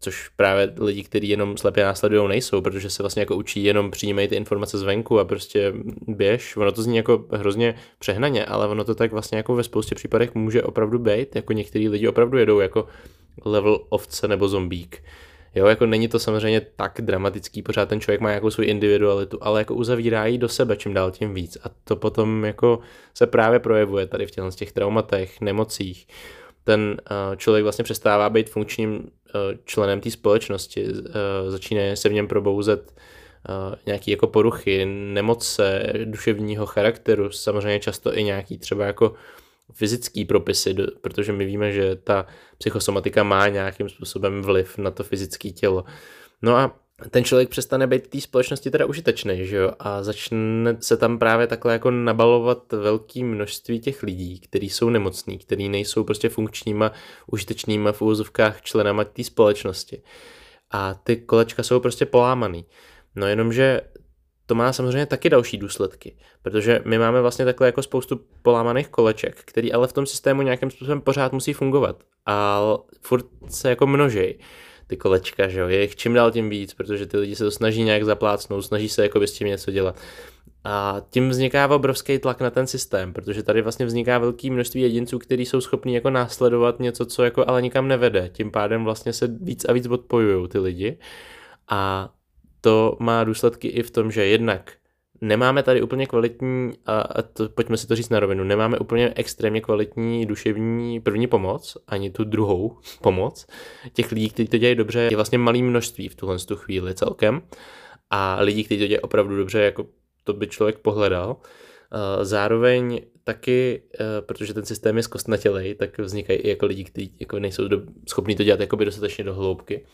což právě lidi, kteří jenom slepě následují, nejsou, protože se vlastně jako učí jenom přijímají ty informace zvenku a prostě běž. Ono to zní jako hrozně přehnaně, ale ono to tak vlastně jako ve spoustě případech může opravdu být, jako některý lidi opravdu jedou jako level ovce nebo zombík. Jo, jako není to samozřejmě tak dramatický, pořád ten člověk má nějakou svou individualitu, ale jako uzavírá ji do sebe čím dál tím víc a to potom jako se právě projevuje tady v těch, těch traumatech, nemocích. Ten uh, člověk vlastně přestává být funkčním uh, členem té společnosti, uh, začíná se v něm probouzet nějaký jako poruchy, nemoce duševního charakteru, samozřejmě často i nějaký třeba jako fyzický propisy, protože my víme, že ta psychosomatika má nějakým způsobem vliv na to fyzické tělo. No a ten člověk přestane být té společnosti teda užitečný, že jo, a začne se tam právě takhle jako nabalovat velké množství těch lidí, kteří jsou nemocní, kteří nejsou prostě funkčníma, užitečnýma v úvozovkách členama té společnosti. A ty kolečka jsou prostě polámaný. No jenomže to má samozřejmě taky další důsledky, protože my máme vlastně takhle jako spoustu polámaných koleček, který ale v tom systému nějakým způsobem pořád musí fungovat a furt se jako množej ty kolečka, že jo, je jich čím dál tím víc, protože ty lidi se to snaží nějak zaplácnout, snaží se jako s tím něco dělat. A tím vzniká obrovský tlak na ten systém, protože tady vlastně vzniká velké množství jedinců, kteří jsou schopni jako následovat něco, co jako ale nikam nevede. Tím pádem vlastně se víc a víc odpojují ty lidi. A to má důsledky i v tom, že jednak nemáme tady úplně kvalitní, a to, pojďme si to říct na rovinu, nemáme úplně extrémně kvalitní duševní první pomoc, ani tu druhou pomoc. Těch lidí, kteří to dělají dobře, je vlastně malý množství v tuhle tu chvíli celkem. A lidí, kteří to dělají opravdu dobře, jako to by člověk pohledal. Zároveň taky, protože ten systém je zkostnatělej, tak vznikají i jako lidi, kteří jako nejsou do, schopní to dělat jakoby dostatečně do hloubky.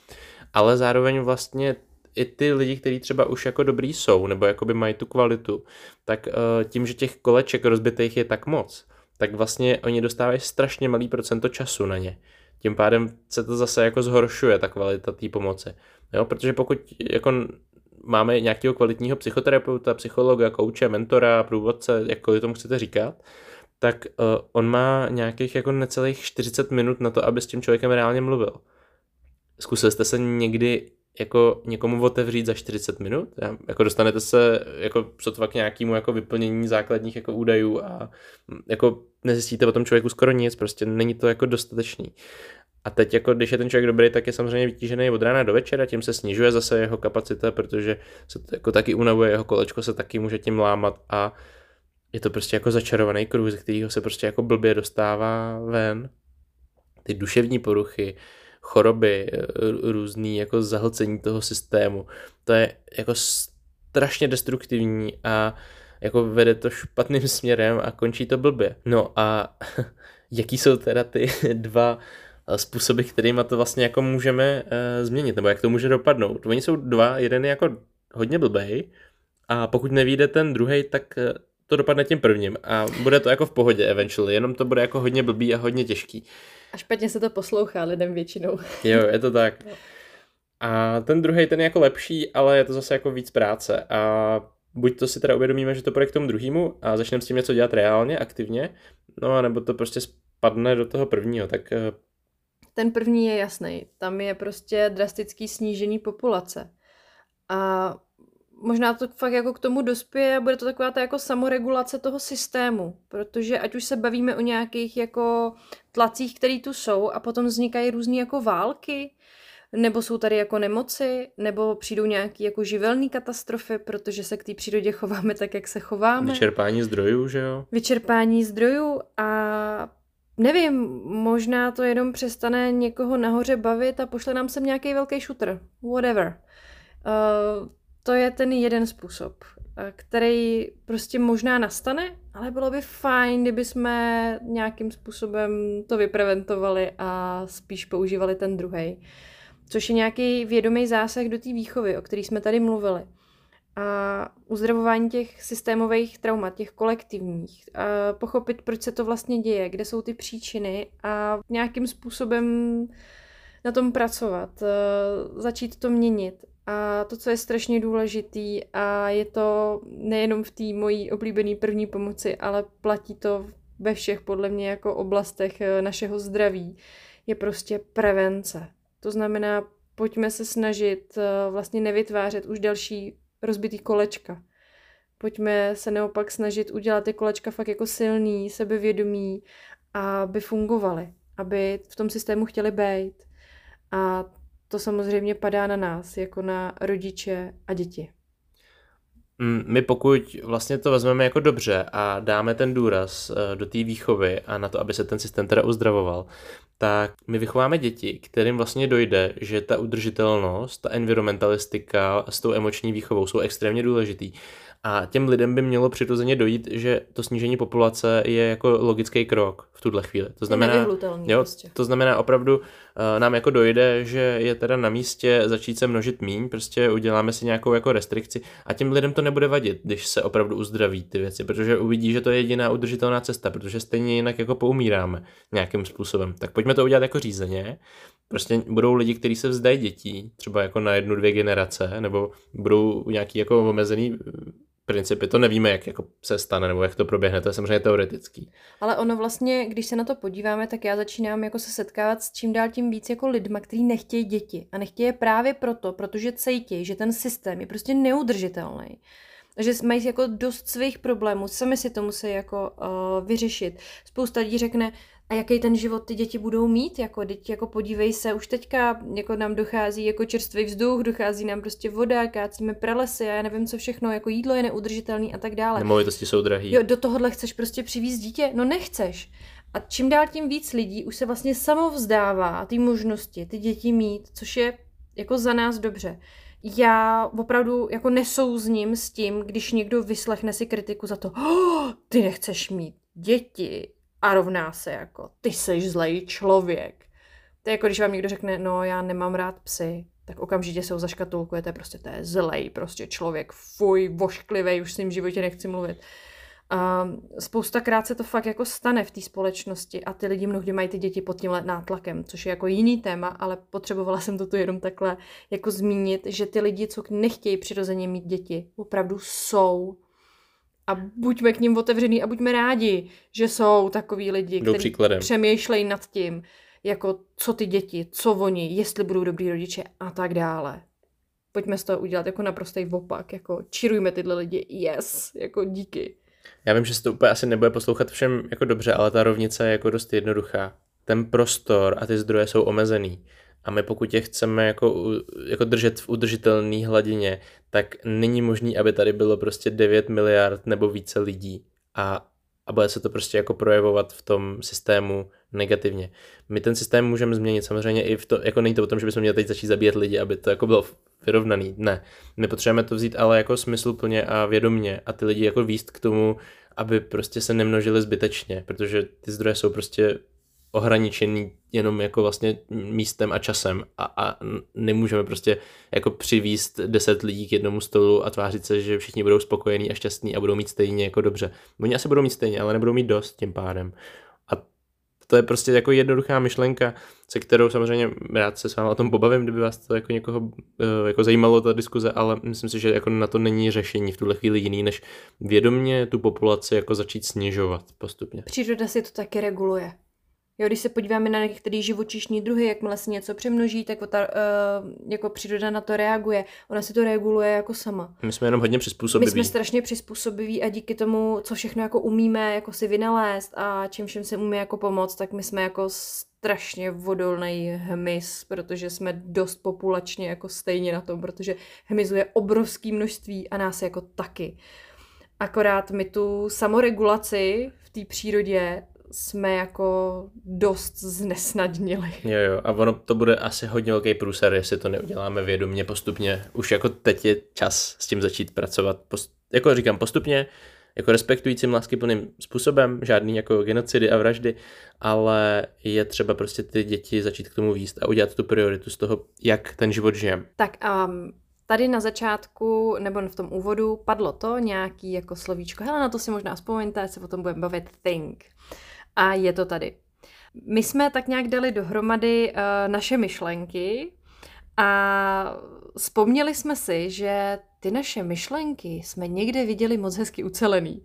Ale zároveň vlastně i ty lidi, kteří třeba už jako dobrý jsou, nebo jakoby mají tu kvalitu, tak uh, tím, že těch koleček rozbitých je tak moc, tak vlastně oni dostávají strašně malý procento času na ně. Tím pádem se to zase jako zhoršuje, ta kvalita té pomoci. Jo, protože pokud jako máme nějakého kvalitního psychoterapeuta, psychologa, kouče, mentora, průvodce, jakkoliv tomu chcete říkat, tak uh, on má nějakých jako necelých 40 minut na to, aby s tím člověkem reálně mluvil. Zkusil jste se někdy jako někomu otevřít za 40 minut. Jako dostanete se jako sotva k nějakému jako vyplnění základních jako údajů a jako nezjistíte o tom člověku skoro nic, prostě není to jako dostatečný. A teď jako když je ten člověk dobrý, tak je samozřejmě vytížený od rána do večera, tím se snižuje zase jeho kapacita, protože se to jako taky unavuje, jeho kolečko se taky může tím lámat a je to prostě jako začarovaný kruh, ze kterého se prostě jako blbě dostává ven. Ty duševní poruchy, choroby, eh, různý jako zahlcení toho systému. To je jako strašně destruktivní a jako vede to špatným směrem a končí to blbě. No a jaký jsou teda ty dva eh, způsoby, kterými to vlastně jako můžeme uh, změnit, nebo jak to může dopadnout. Oni jsou dva, jeden je jako hodně blbej a pokud nevíde ten druhý, tak to dopadne tím prvním a bude to jako v pohodě eventually, jenom to bude jako hodně blbý a hodně těžký. A špatně se to poslouchá lidem většinou. Jo, je to tak. A ten druhý ten je jako lepší, ale je to zase jako víc práce. A buď to si teda uvědomíme, že to k tomu druhému a začneme s tím něco dělat reálně, aktivně, no a nebo to prostě spadne do toho prvního, tak... Eh, ten první je jasný. Tam je prostě drastický snížení populace. A možná to fakt jako k tomu dospěje a bude to taková ta jako samoregulace toho systému, protože ať už se bavíme o nějakých jako tlacích, které tu jsou a potom vznikají různé jako války, nebo jsou tady jako nemoci, nebo přijdou nějaké jako živelné katastrofy, protože se k té přírodě chováme tak, jak se chováme. Vyčerpání zdrojů, že jo? Vyčerpání zdrojů a nevím, možná to jenom přestane někoho nahoře bavit a pošle nám sem nějaký velký šutr. Whatever. Uh, to je ten jeden způsob, který prostě možná nastane, ale bylo by fajn, kdyby jsme nějakým způsobem to vypreventovali a spíš používali ten druhý. Což je nějaký vědomý zásah do té výchovy, o který jsme tady mluvili. A uzdravování těch systémových traumat, těch kolektivních. A pochopit, proč se to vlastně děje, kde jsou ty příčiny a nějakým způsobem na tom pracovat, začít to měnit. A to, co je strašně důležitý, a je to nejenom v té mojí oblíbené první pomoci, ale platí to ve všech podle mě jako oblastech eh, našeho zdraví, je prostě prevence. To znamená, pojďme se snažit eh, vlastně nevytvářet už další rozbitý kolečka. Pojďme se neopak snažit udělat ty kolečka fakt jako silný, sebevědomý, aby fungovaly, aby v tom systému chtěli být. A to samozřejmě padá na nás, jako na rodiče a děti. Mm, my pokud vlastně to vezmeme jako dobře a dáme ten důraz eh, do té výchovy a na to, aby se ten systém teda uzdravoval, tak my vychováme děti, kterým vlastně dojde, že ta udržitelnost, ta environmentalistika s tou emoční výchovou jsou extrémně důležitý a těm lidem by mělo přirozeně dojít, že to snížení populace je jako logický krok v tuhle chvíli. To znamená, jo, prostě. to znamená opravdu uh, nám jako dojde, že je teda na místě začít se množit míň, prostě uděláme si nějakou jako restrikci a těm lidem to nebude vadit, když se opravdu uzdraví ty věci, protože uvidí, že to je jediná udržitelná cesta, protože stejně jinak jako poumíráme nějakým způsobem. Tak pojďme to udělat jako řízeně. Prostě budou lidi, kteří se vzdají dětí, třeba jako na jednu, dvě generace, nebo budou nějaký jako omezený principy. To nevíme, jak jako se stane nebo jak to proběhne, to je samozřejmě teoretický. Ale ono vlastně, když se na to podíváme, tak já začínám jako se setkávat s čím dál tím víc jako lidma, kteří nechtějí děti. A nechtějí je právě proto, protože cítí, že ten systém je prostě neudržitelný že mají jako dost svých problémů, sami si to musí jako uh, vyřešit. Spousta lidí řekne, a jaký ten život ty děti budou mít, jako, teď, jako podívej se, už teďka jako nám dochází jako čerstvý vzduch, dochází nám prostě voda, kácíme pralesy a já nevím co všechno, jako jídlo je neudržitelný a tak dále. Nemovitosti jsou drahý. Jo, do tohohle chceš prostě přivízt dítě? No nechceš. A čím dál tím víc lidí už se vlastně samo vzdává ty možnosti, ty děti mít, což je jako za nás dobře. Já opravdu jako nesouzním s tím, když někdo vyslechne si kritiku za to, oh, ty nechceš mít děti, a rovná se jako ty jsi zlej člověk. To je jako když vám někdo řekne, no já nemám rád psy, tak okamžitě se ho zaškatulkujete, prostě to je zlej, prostě člověk, fuj, vošklivý, už s ním v životě nechci mluvit. A spoustakrát se to fakt jako stane v té společnosti a ty lidi mnohdy mají ty děti pod tímhle nátlakem, což je jako jiný téma, ale potřebovala jsem to tu jenom takhle jako zmínit, že ty lidi, co nechtějí přirozeně mít děti, opravdu jsou a buďme k ním otevřený a buďme rádi, že jsou takový lidi, kteří přemýšlejí nad tím, jako co ty děti, co oni, jestli budou dobrý rodiče a tak dále. Pojďme z toho udělat jako naprostý opak, jako čirujme tyhle lidi, yes, jako díky. Já vím, že se to úplně asi nebude poslouchat všem jako dobře, ale ta rovnice je jako dost jednoduchá. Ten prostor a ty zdroje jsou omezený. A my pokud je chceme jako, jako držet v udržitelné hladině, tak není možný, aby tady bylo prostě 9 miliard nebo více lidí. A, a bude se to prostě jako projevovat v tom systému negativně. My ten systém můžeme změnit samozřejmě i v to, jako není to o tom, že bychom měli teď začít zabíjet lidi, aby to jako bylo vyrovnaný. Ne. My potřebujeme to vzít ale jako smysluplně a vědomně a ty lidi jako výst k tomu, aby prostě se nemnožili zbytečně, protože ty zdroje jsou prostě ohraničený jenom jako vlastně místem a časem a, a nemůžeme prostě jako přivíst deset lidí k jednomu stolu a tvářit se, že všichni budou spokojení a šťastní a budou mít stejně jako dobře. Oni asi budou mít stejně, ale nebudou mít dost tím pádem. A to je prostě jako jednoduchá myšlenka, se kterou samozřejmě rád se s vámi o tom pobavím, kdyby vás to jako někoho eh, jako zajímalo ta diskuze, ale myslím si, že jako na to není řešení v tuhle chvíli jiný, než vědomně tu populaci jako začít snižovat postupně. Příroda si to taky reguluje. Jo, když se podíváme na některé živočišní druhy, jakmile se něco přemnoží, tak ta, uh, jako příroda na to reaguje. Ona si to reguluje jako sama. My jsme jenom hodně přizpůsobiví. My jsme strašně přizpůsobiví a díky tomu, co všechno jako umíme jako si vynalézt a čím všem se umíme jako pomoct, tak my jsme jako strašně vodolný hmyz, protože jsme dost populačně jako stejně na tom, protože hmyzu je obrovské množství a nás jako taky. Akorát my tu samoregulaci v té přírodě jsme jako dost znesnadnili. Jo, jo, a ono to bude asi hodně velký průser, jestli to neuděláme vědomě postupně. Už jako teď je čas s tím začít pracovat, post, jako říkám, postupně, jako respektujícím láskyplným způsobem, žádný jako genocidy a vraždy, ale je třeba prostě ty děti začít k tomu výst a udělat tu prioritu z toho, jak ten život žijeme. Tak um, tady na začátku, nebo v tom úvodu, padlo to nějaký jako slovíčko, hele, na to si možná vzpomeňte, se o tom budeme bavit, think. A je to tady. My jsme tak nějak dali dohromady uh, naše myšlenky a vzpomněli jsme si, že ty naše myšlenky jsme někde viděli moc hezky ucelený.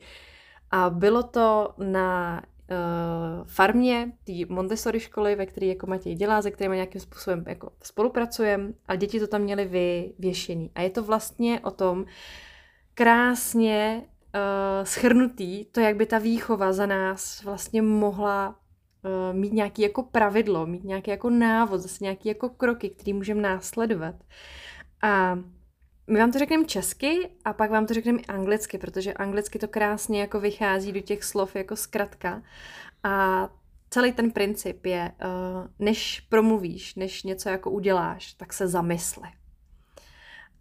A bylo to na uh, farmě té Montessori školy, ve které jako Matěj dělá, se kterými nějakým způsobem jako spolupracujeme a děti to tam měly vyvěšený. A je to vlastně o tom krásně uh, schrnutý, to, jak by ta výchova za nás vlastně mohla uh, mít nějaký jako pravidlo, mít nějaký jako návod, zase nějaký jako kroky, který můžeme následovat. A my vám to řekneme česky a pak vám to řekneme i anglicky, protože anglicky to krásně jako vychází do těch slov jako zkratka. A celý ten princip je, uh, než promluvíš, než něco jako uděláš, tak se zamysli.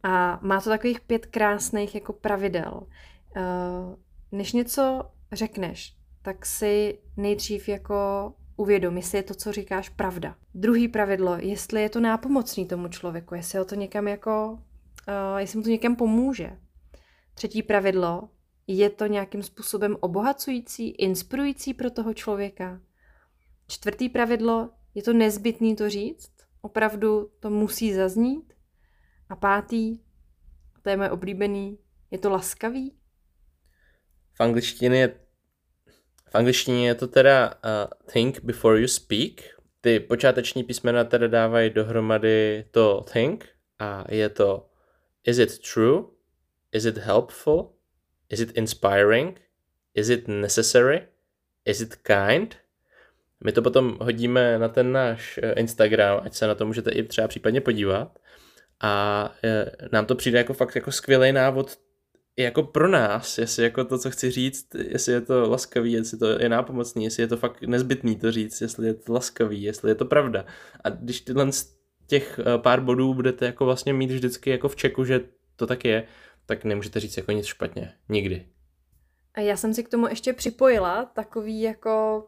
A má to takových pět krásných jako pravidel. Uh, než něco řekneš, tak si nejdřív jako uvědom, jestli je to, co říkáš, pravda. Druhý pravidlo, jestli je to nápomocný tomu člověku, jestli ho to někam jako uh, jestli mu to někam pomůže. Třetí pravidlo, je to nějakým způsobem obohacující, inspirující pro toho člověka. Čtvrtý pravidlo, je to nezbytný to říct, opravdu to musí zaznít. A pátý, to je moje oblíbený, je to laskavý. Angličtině je, v angličtině je to teda uh, think before you speak. Ty počáteční písmena teda dávají dohromady to think a je to Is it true? Is it helpful? Is it inspiring? Is it necessary? Is it kind? My to potom hodíme na ten náš eh, Instagram, ať se na to můžete i třeba případně podívat. A eh, nám to přijde jako fakt jako skvělý návod jako pro nás, jestli jako to, co chci říct, jestli je to laskavý, jestli to je nápomocný, jestli je to fakt nezbytný to říct, jestli je to laskavý, jestli je to pravda. A když tyhle těch eh, pár bodů budete jako vlastně mít vždycky jako v čeku, že to tak je, tak nemůžete říct jako nic špatně. Nikdy. A já jsem si k tomu ještě připojila takový jako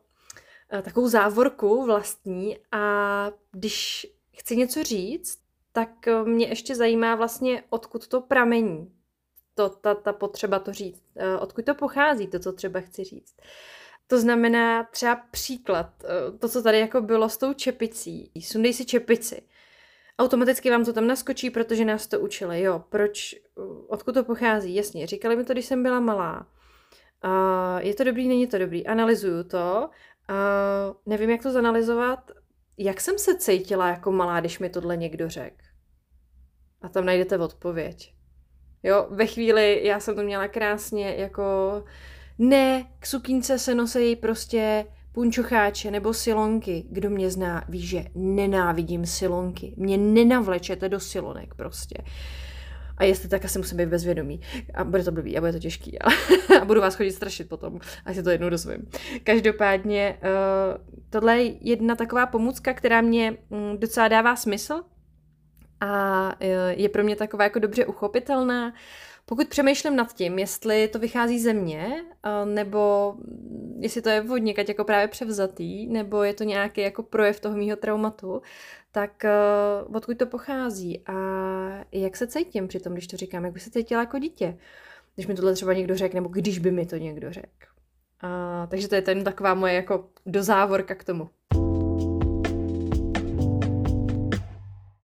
eh, takovou závorku vlastní a když chci něco říct, tak eh, mě ještě zajímá vlastně, odkud to pramení. To, ta, ta potřeba to říct. Odkud to pochází, to, co třeba chci říct. To znamená třeba příklad, to, co tady jako bylo s tou čepicí. Sundej si čepici automaticky vám to tam naskočí, protože nás to učili. Jo, proč, odkud to pochází? Jasně, říkali mi to, když jsem byla malá. Uh, je to dobrý, není to dobrý. Analyzuju to. Uh, nevím, jak to zanalizovat. Jak jsem se cítila jako malá, když mi tohle někdo řekl? A tam najdete odpověď. Jo, ve chvíli, já jsem to měla krásně jako ne, k sukínce se nosí prostě punčocháče nebo silonky. Kdo mě zná, ví, že nenávidím silonky. Mě nenavlečete do silonek prostě. A jestli tak, asi musím být bezvědomý. A bude to blbý a bude to těžký. A, a budu vás chodit strašit potom, až si to jednou dozvím. Každopádně uh, tohle je jedna taková pomůcka, která mě um, docela dává smysl a uh, je pro mě taková jako dobře uchopitelná. Pokud přemýšlím nad tím, jestli to vychází ze mě, nebo jestli to je vodně, jako právě převzatý, nebo je to nějaký jako projev toho mýho traumatu, tak uh, odkud to pochází a jak se cítím při tom, když to říkám, jak by se cítila jako dítě, když mi tohle třeba někdo řekl, nebo když by mi to někdo řekl. Takže to je ten taková moje jako dozávorka k tomu.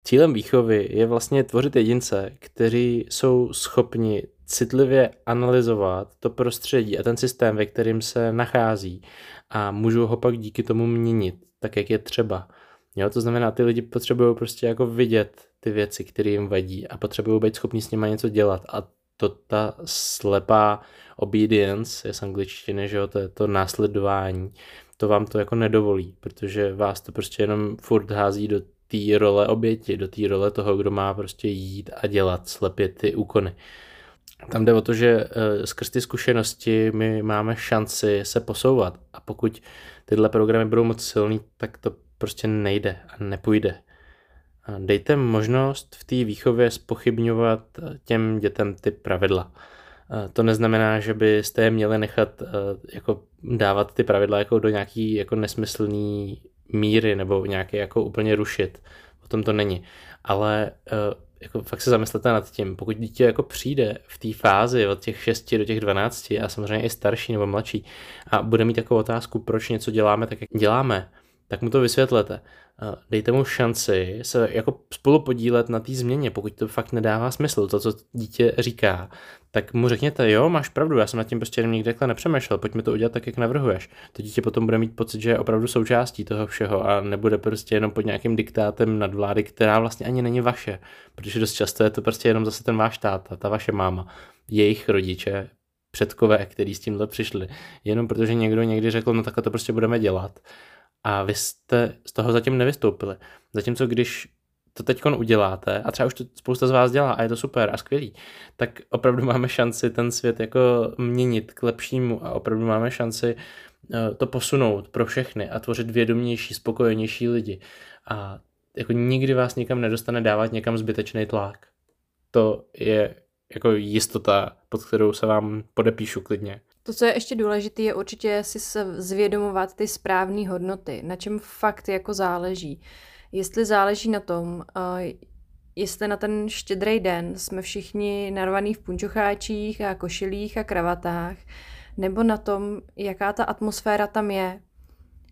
Cílem výchovy je vlastně tvořit jedince, kteří jsou schopni citlivě analyzovat to prostředí a ten systém, ve kterým se nachází a můžou ho pak díky tomu měnit, tak jak je třeba. Jo, to znamená, ty lidi potřebují prostě jako vidět ty věci, které jim vadí a potřebují být schopni s nimi něco dělat a to ta slepá obedience je z angličtiny, že jo, to je to následování, to vám to jako nedovolí, protože vás to prostě jenom furt hází do té role oběti, do té role toho, kdo má prostě jít a dělat slepě ty úkony. tam jde o to, že uh, skrz ty zkušenosti my máme šanci se posouvat a pokud tyhle programy budou moc silný, tak to prostě nejde a nepůjde. Dejte možnost v té výchově spochybňovat eh, těm dětem ty pravidla. To neznamená, že byste je měli nechat jako dávat ty pravidla jako do nějaký jako nesmyslný míry nebo nějaké jako úplně rušit. O tom to není. Ale jako fakt se zamyslete nad tím, pokud dítě jako přijde v té fázi od těch 6 do těch 12 a samozřejmě i starší nebo mladší a bude mít takovou otázku, proč něco děláme tak, jak děláme, tak mu to vysvětlete. Dejte mu šanci se jako spolu podílet na té změně, pokud to fakt nedává smysl, to, co dítě říká, tak mu řekněte, jo, máš pravdu, já jsem nad tím prostě nikdy takhle nepřemýšlel, pojďme to udělat tak, jak navrhuješ. To dítě potom bude mít pocit, že je opravdu součástí toho všeho a nebude prostě jenom pod nějakým diktátem nadvlády, která vlastně ani není vaše, protože dost často je to prostě jenom zase ten váš táta, ta vaše máma, jejich rodiče, předkové, který s tímhle přišli, jenom protože někdo někdy řekl, no takhle to prostě budeme dělat a vy jste z toho zatím nevystoupili. Zatímco když to teď uděláte, a třeba už to spousta z vás dělá a je to super a skvělý, tak opravdu máme šanci ten svět jako měnit k lepšímu a opravdu máme šanci eh, to posunout pro všechny a tvořit vědomější, spokojenější lidi. A jako nikdy vás nikam nedostane dávat někam zbytečný tlak. To je jako jistota, pod kterou se vám podepíšu klidně. To, co je ještě důležité, je určitě si zvědomovat ty správné hodnoty, na čem fakt jako záleží. Jestli záleží na tom, jestli na ten štědrý den jsme všichni narvaný v punčocháčích a košilích a kravatách, nebo na tom, jaká ta atmosféra tam je.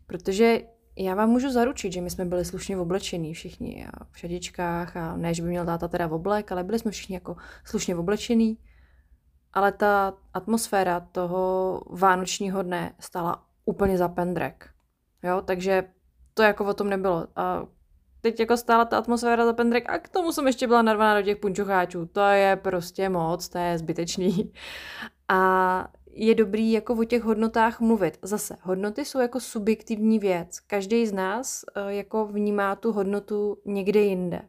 Protože já vám můžu zaručit, že my jsme byli slušně oblečení všichni a v šadičkách a ne, že by měl táta teda oblek, ale byli jsme všichni jako slušně oblečení ale ta atmosféra toho vánočního dne stála úplně za pendrek. Jo, takže to jako o tom nebylo. A teď jako stála ta atmosféra za pendrek a k tomu jsem ještě byla narvaná do těch punčocháčů. To je prostě moc, to je zbytečný. A je dobrý jako o těch hodnotách mluvit. Zase, hodnoty jsou jako subjektivní věc. Každý z nás eh, jako vnímá tu hodnotu někde jinde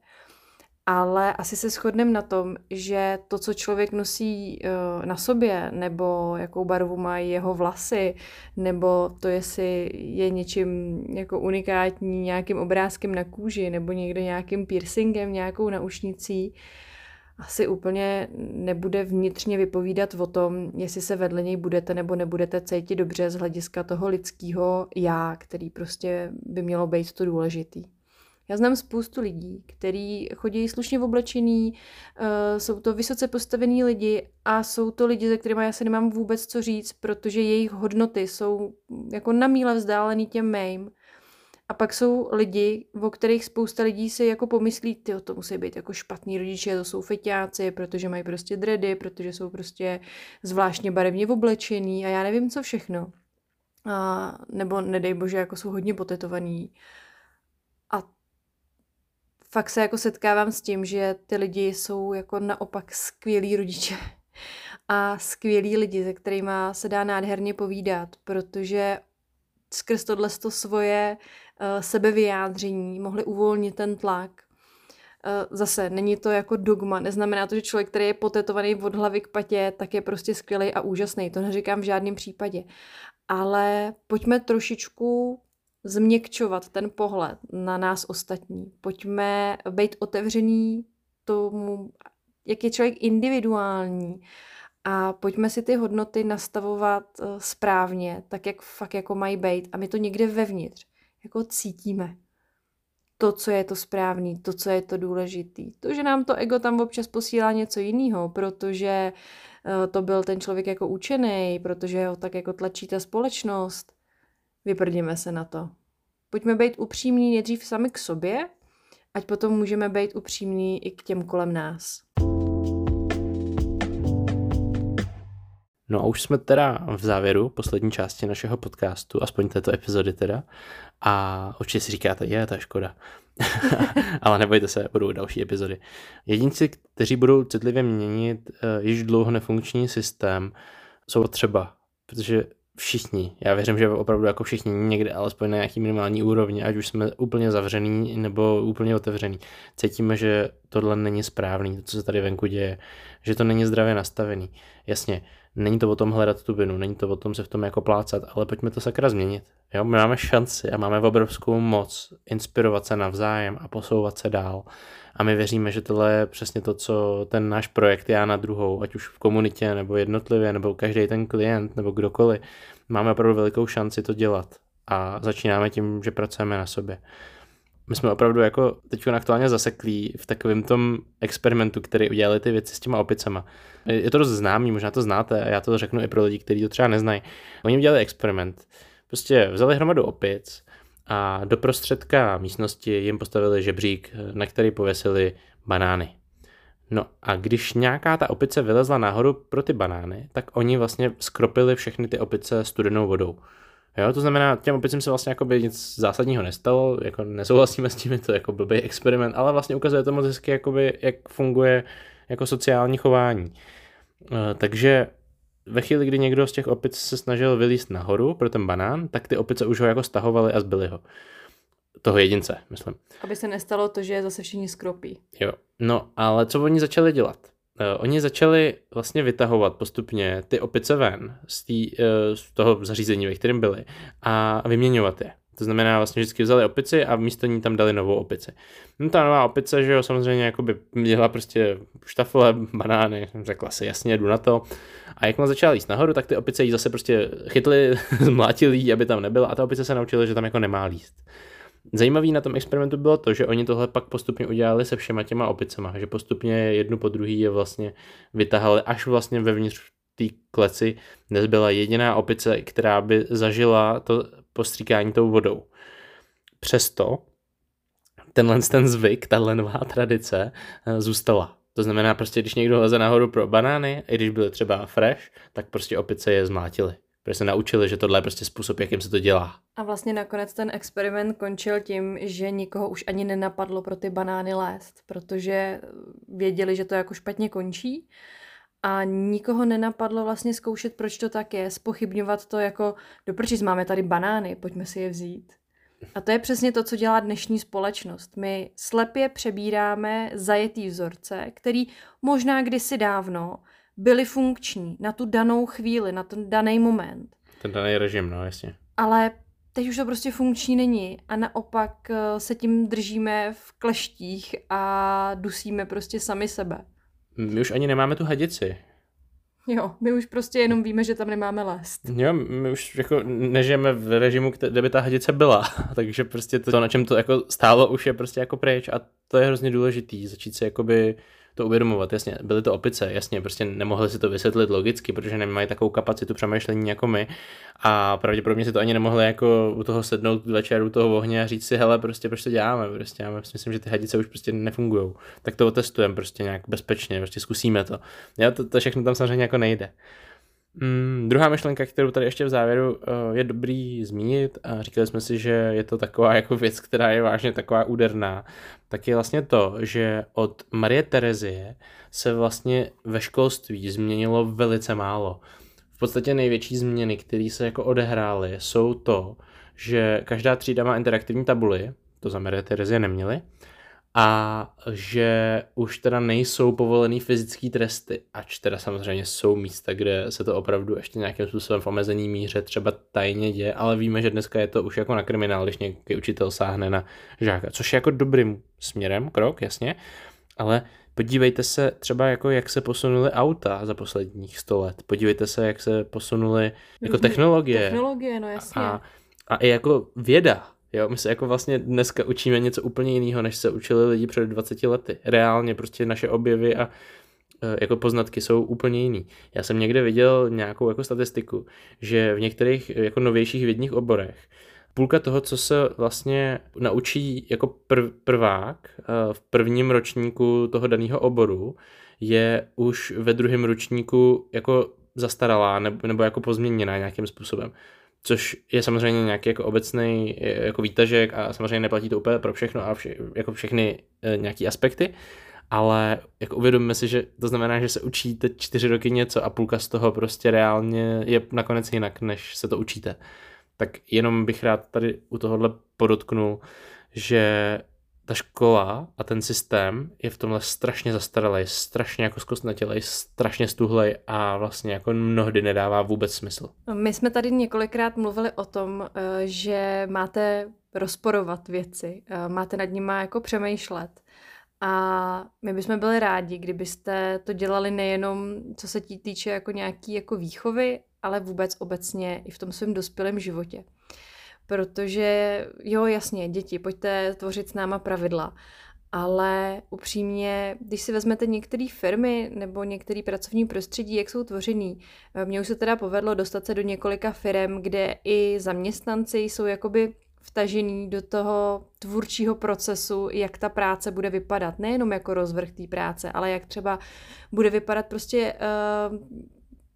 ale asi se shodneme na tom, že to, co člověk nosí uh, na sobě, nebo jakou barvu mají jeho vlasy, nebo to, jestli je něčím jako unikátní, nějakým obrázkem na kůži, nebo někde nějakým piercingem, nějakou naušnicí, asi úplně nebude vnitřně vypovídat o tom, jestli se vedle něj budete nebo nebudete cítit dobře z hlediska toho lidského já, který prostě by mělo být to důležitý. Já znám spoustu lidí, kteří chodí slušně v oblečení, uh, jsou to vysoce postavení lidi a jsou to lidi, se kterými já se nemám vůbec co říct, protože jejich hodnoty jsou jako na míle vzdálený těm mým. A pak jsou lidi, o kterých spousta lidí si jako pomyslí, ty to musí být jako špatní rodiče, to jsou feťáci, protože mají prostě dredy, protože jsou prostě zvláštně barevně oblečení a já nevím co všechno. A, nebo nedej bože, jako jsou hodně potetovaný. A fakt se jako setkávám s tím, že ty lidi jsou jako naopak skvělí rodiče a skvělí lidi, se kterými se dá nádherně povídat, protože skrz tohle to svoje uh, sebevyjádření mohli uvolnit ten tlak. Uh, zase, není to jako dogma, neznamená to, že člověk, který je potetovaný od hlavy k patě, tak je prostě skvělý a úžasný, to neříkám v žádném případě. Ale pojďme trošičku změkčovat ten pohled na nás ostatní. Pojďme být otevřený tomu, jak je člověk individuální a pojďme si ty hodnoty nastavovat eh, správně, tak jak fakt jako mají být a my to někde vevnitř jako cítíme. To, co je to správný, to, co je to důležitý. To, že nám to ego tam občas posílá něco jiného, protože eh, to byl ten člověk jako učený, protože ho tak jako tlačí ta společnost, vyprdíme se na to. Pojďme být upřímní nejdřív sami k sobě, ať potom můžeme být upřímní i k těm kolem nás. No a už jsme teda v závěru poslední části našeho podcastu, aspoň této epizody teda. A určitě si říkáte, je, to je škoda. Ale nebojte se, budou další epizody. Jedinci, kteří budou citlivě měnit uh, již dlouho nefunkční systém, jsou třeba, protože všichni, já věřím, že opravdu jako všichni někde alespoň na nějaký minimální úrovni, ať už jsme úplně zavřený nebo úplně otevřený, cítíme, že tohle není správný, to, co se tady venku děje, že to není zdravě nastavený. Jasně, není to o tom hledat tu vinu, není to o tom se v tom jako plácat, ale pojďme to sakra změnit. Jo, my máme šanci a máme obrovskou moc inspirovat se navzájem a posouvat se dál. A my věříme, že tohle je přesně to, co ten náš projekt já na druhou, ať už v komunitě, nebo jednotlivě, nebo každý ten klient, nebo kdokoliv, máme opravdu velikou šanci to dělat. A začínáme tím, že pracujeme na sobě. My jsme opravdu jako teď aktuálně zaseklí v takovém tom experimentu, který udělali ty věci s těma opicama. Je to dost známý, možná to znáte a já to řeknu i pro lidi, kteří to třeba neznají. Oni udělali experiment. Prostě vzali hromadu opic, a do prostředka místnosti jim postavili žebřík, na který pověsili banány. No a když nějaká ta opice vylezla nahoru pro ty banány, tak oni vlastně skropili všechny ty opice studenou vodou. Jo, to znamená, těm opicím se vlastně jakoby nic zásadního nestalo, jako nesouhlasíme s tím, je to jako blbý experiment, ale vlastně ukazuje to moc hezky, jakoby, jak funguje jako sociální chování. E, takže ve chvíli, kdy někdo z těch opic se snažil vylíst nahoru pro ten banán, tak ty opice už ho jako stahovaly a zbyly ho. Toho jedince, myslím. Aby se nestalo to, že je zase všichni skropí. Jo, no ale co oni začali dělat? Uh, oni začali vlastně vytahovat postupně ty opice ven z, tý, uh, z toho zařízení, ve kterém byly a vyměňovat je. To znamená, vlastně vždycky vzali opici a místo ní tam dali novou opici. No ta nová opice, že jo, samozřejmě jakoby měla prostě štafle, banány, řekla si jasně, jdu na to. A jak začala jíst nahoru, tak ty opice jí zase prostě chytly, zmlátili jí, aby tam nebyla a ta opice se naučila, že tam jako nemá líst. Zajímavý na tom experimentu bylo to, že oni tohle pak postupně udělali se všema těma opicema, že postupně jednu po druhý je vlastně vytahali až vlastně vevnitř té kleci nezbyla jediná opice, která by zažila to postříkání tou vodou. Přesto tenhle ten zvyk, tahle nová tradice eh, zůstala. To znamená prostě, když někdo leze nahoru pro banány, i když byly třeba fresh, tak prostě opice je zmlátily. Protože se naučili, že tohle je prostě způsob, jakým se to dělá. A vlastně nakonec ten experiment končil tím, že nikoho už ani nenapadlo pro ty banány lézt, protože věděli, že to jako špatně končí a nikoho nenapadlo vlastně zkoušet, proč to tak je, spochybňovat to jako, doprčit, máme tady banány, pojďme si je vzít. A to je přesně to, co dělá dnešní společnost. My slepě přebíráme zajetý vzorce, který možná kdysi dávno byly funkční na tu danou chvíli, na ten daný moment. Ten daný režim, no jasně. Ale teď už to prostě funkční není a naopak eh, se tím držíme v kleštích a dusíme prostě sami sebe. My už ani nemáme tu hadici. Jo, my už prostě jenom víme, že tam nemáme lézt. Jo, my už jako nežijeme v režimu, kde by ta hadice byla, takže prostě to, na čem to jako stálo, už je prostě jako pryč a to je hrozně důležitý, začít se jakoby to uvědomovat. Jasně, byly to opice, jasně, prostě nemohli si to vysvětlit logicky, protože nemají takovou kapacitu přemýšlení jako my a pravděpodobně si to ani nemohli jako u toho sednout večer u toho ohně a říct si, hele, prostě proč to děláme, prostě já myslím, že ty hadice už prostě nefungují. Tak to otestujeme prostě nějak bezpečně, prostě zkusíme to. Já to, to všechno tam samozřejmě jako nejde. Mm, druhá myšlenka, kterou tady ještě v závěru uh, je dobrý zmínit a říkali jsme si, že je to taková jako věc, která je vážně taková úderná, tak je vlastně to, že od Marie Terezie se vlastně ve školství změnilo velice málo. V podstatě největší změny, které se jako odehrály, jsou to, že každá třída má interaktivní tabuly, to za Marie Terezie neměli, a že už teda nejsou povolený fyzické tresty, ač teda samozřejmě jsou místa, kde se to opravdu ještě nějakým způsobem v omezený míře třeba tajně děje, ale víme, že dneska je to už jako na kriminál, když nějaký učitel sáhne na žáka, což je jako dobrým směrem, krok, jasně, ale podívejte se třeba jako jak se posunuly auta za posledních 100 let, podívejte se jak se posunuly jako technologie. Technologie, no jasně. A, a i jako věda, Jo, my se jako vlastně dneska učíme něco úplně jiného, než se učili lidi před 20 lety. Reálně prostě naše objevy a e, jako poznatky jsou úplně jiný. Já jsem někde viděl nějakou jako statistiku, že v některých jako novějších vědních oborech půlka toho, co se vlastně naučí jako prv, prvák e, v prvním ročníku toho daného oboru, je už ve druhém ročníku jako zastaralá nebo, nebo jako pozměněná nějakým způsobem což je samozřejmě nějaký jako obecný jako výtažek a samozřejmě neplatí to úplně pro všechno a vše, jako všechny e, nějaký aspekty, ale jako uvědomíme si, že to znamená, že se učíte čtyři roky něco a půlka z toho prostě reálně je nakonec jinak, než se to učíte. Tak jenom bych rád tady u tohohle podotknul, že ta škola a ten systém je v tomhle strašně zastaralý, strašně jako zkostnatělej, strašně stuhlej a vlastně jako mnohdy nedává vůbec smysl. My jsme tady několikrát mluvili o tom, eh, že máte rozporovat věci, eh, máte nad nimi jako přemýšlet. A my bychom byli rádi, kdybyste to dělali nejenom, co se týče jako nějaký jako výchovy, ale vůbec obecně i v tom svém dospělém životě. Protože jo, jasně, děti, pojďte tvořit s náma pravidla, ale upřímně, když si vezmete některé firmy nebo některé pracovní prostředí, jak jsou tvořený, eh, mně už se teda povedlo dostat se do několika firm, kde i zaměstnanci jsou jakoby vtažený do toho tvůrčího procesu, jak ta práce bude vypadat. Nejenom jako rozvrh té práce, ale jak třeba bude vypadat prostě uh,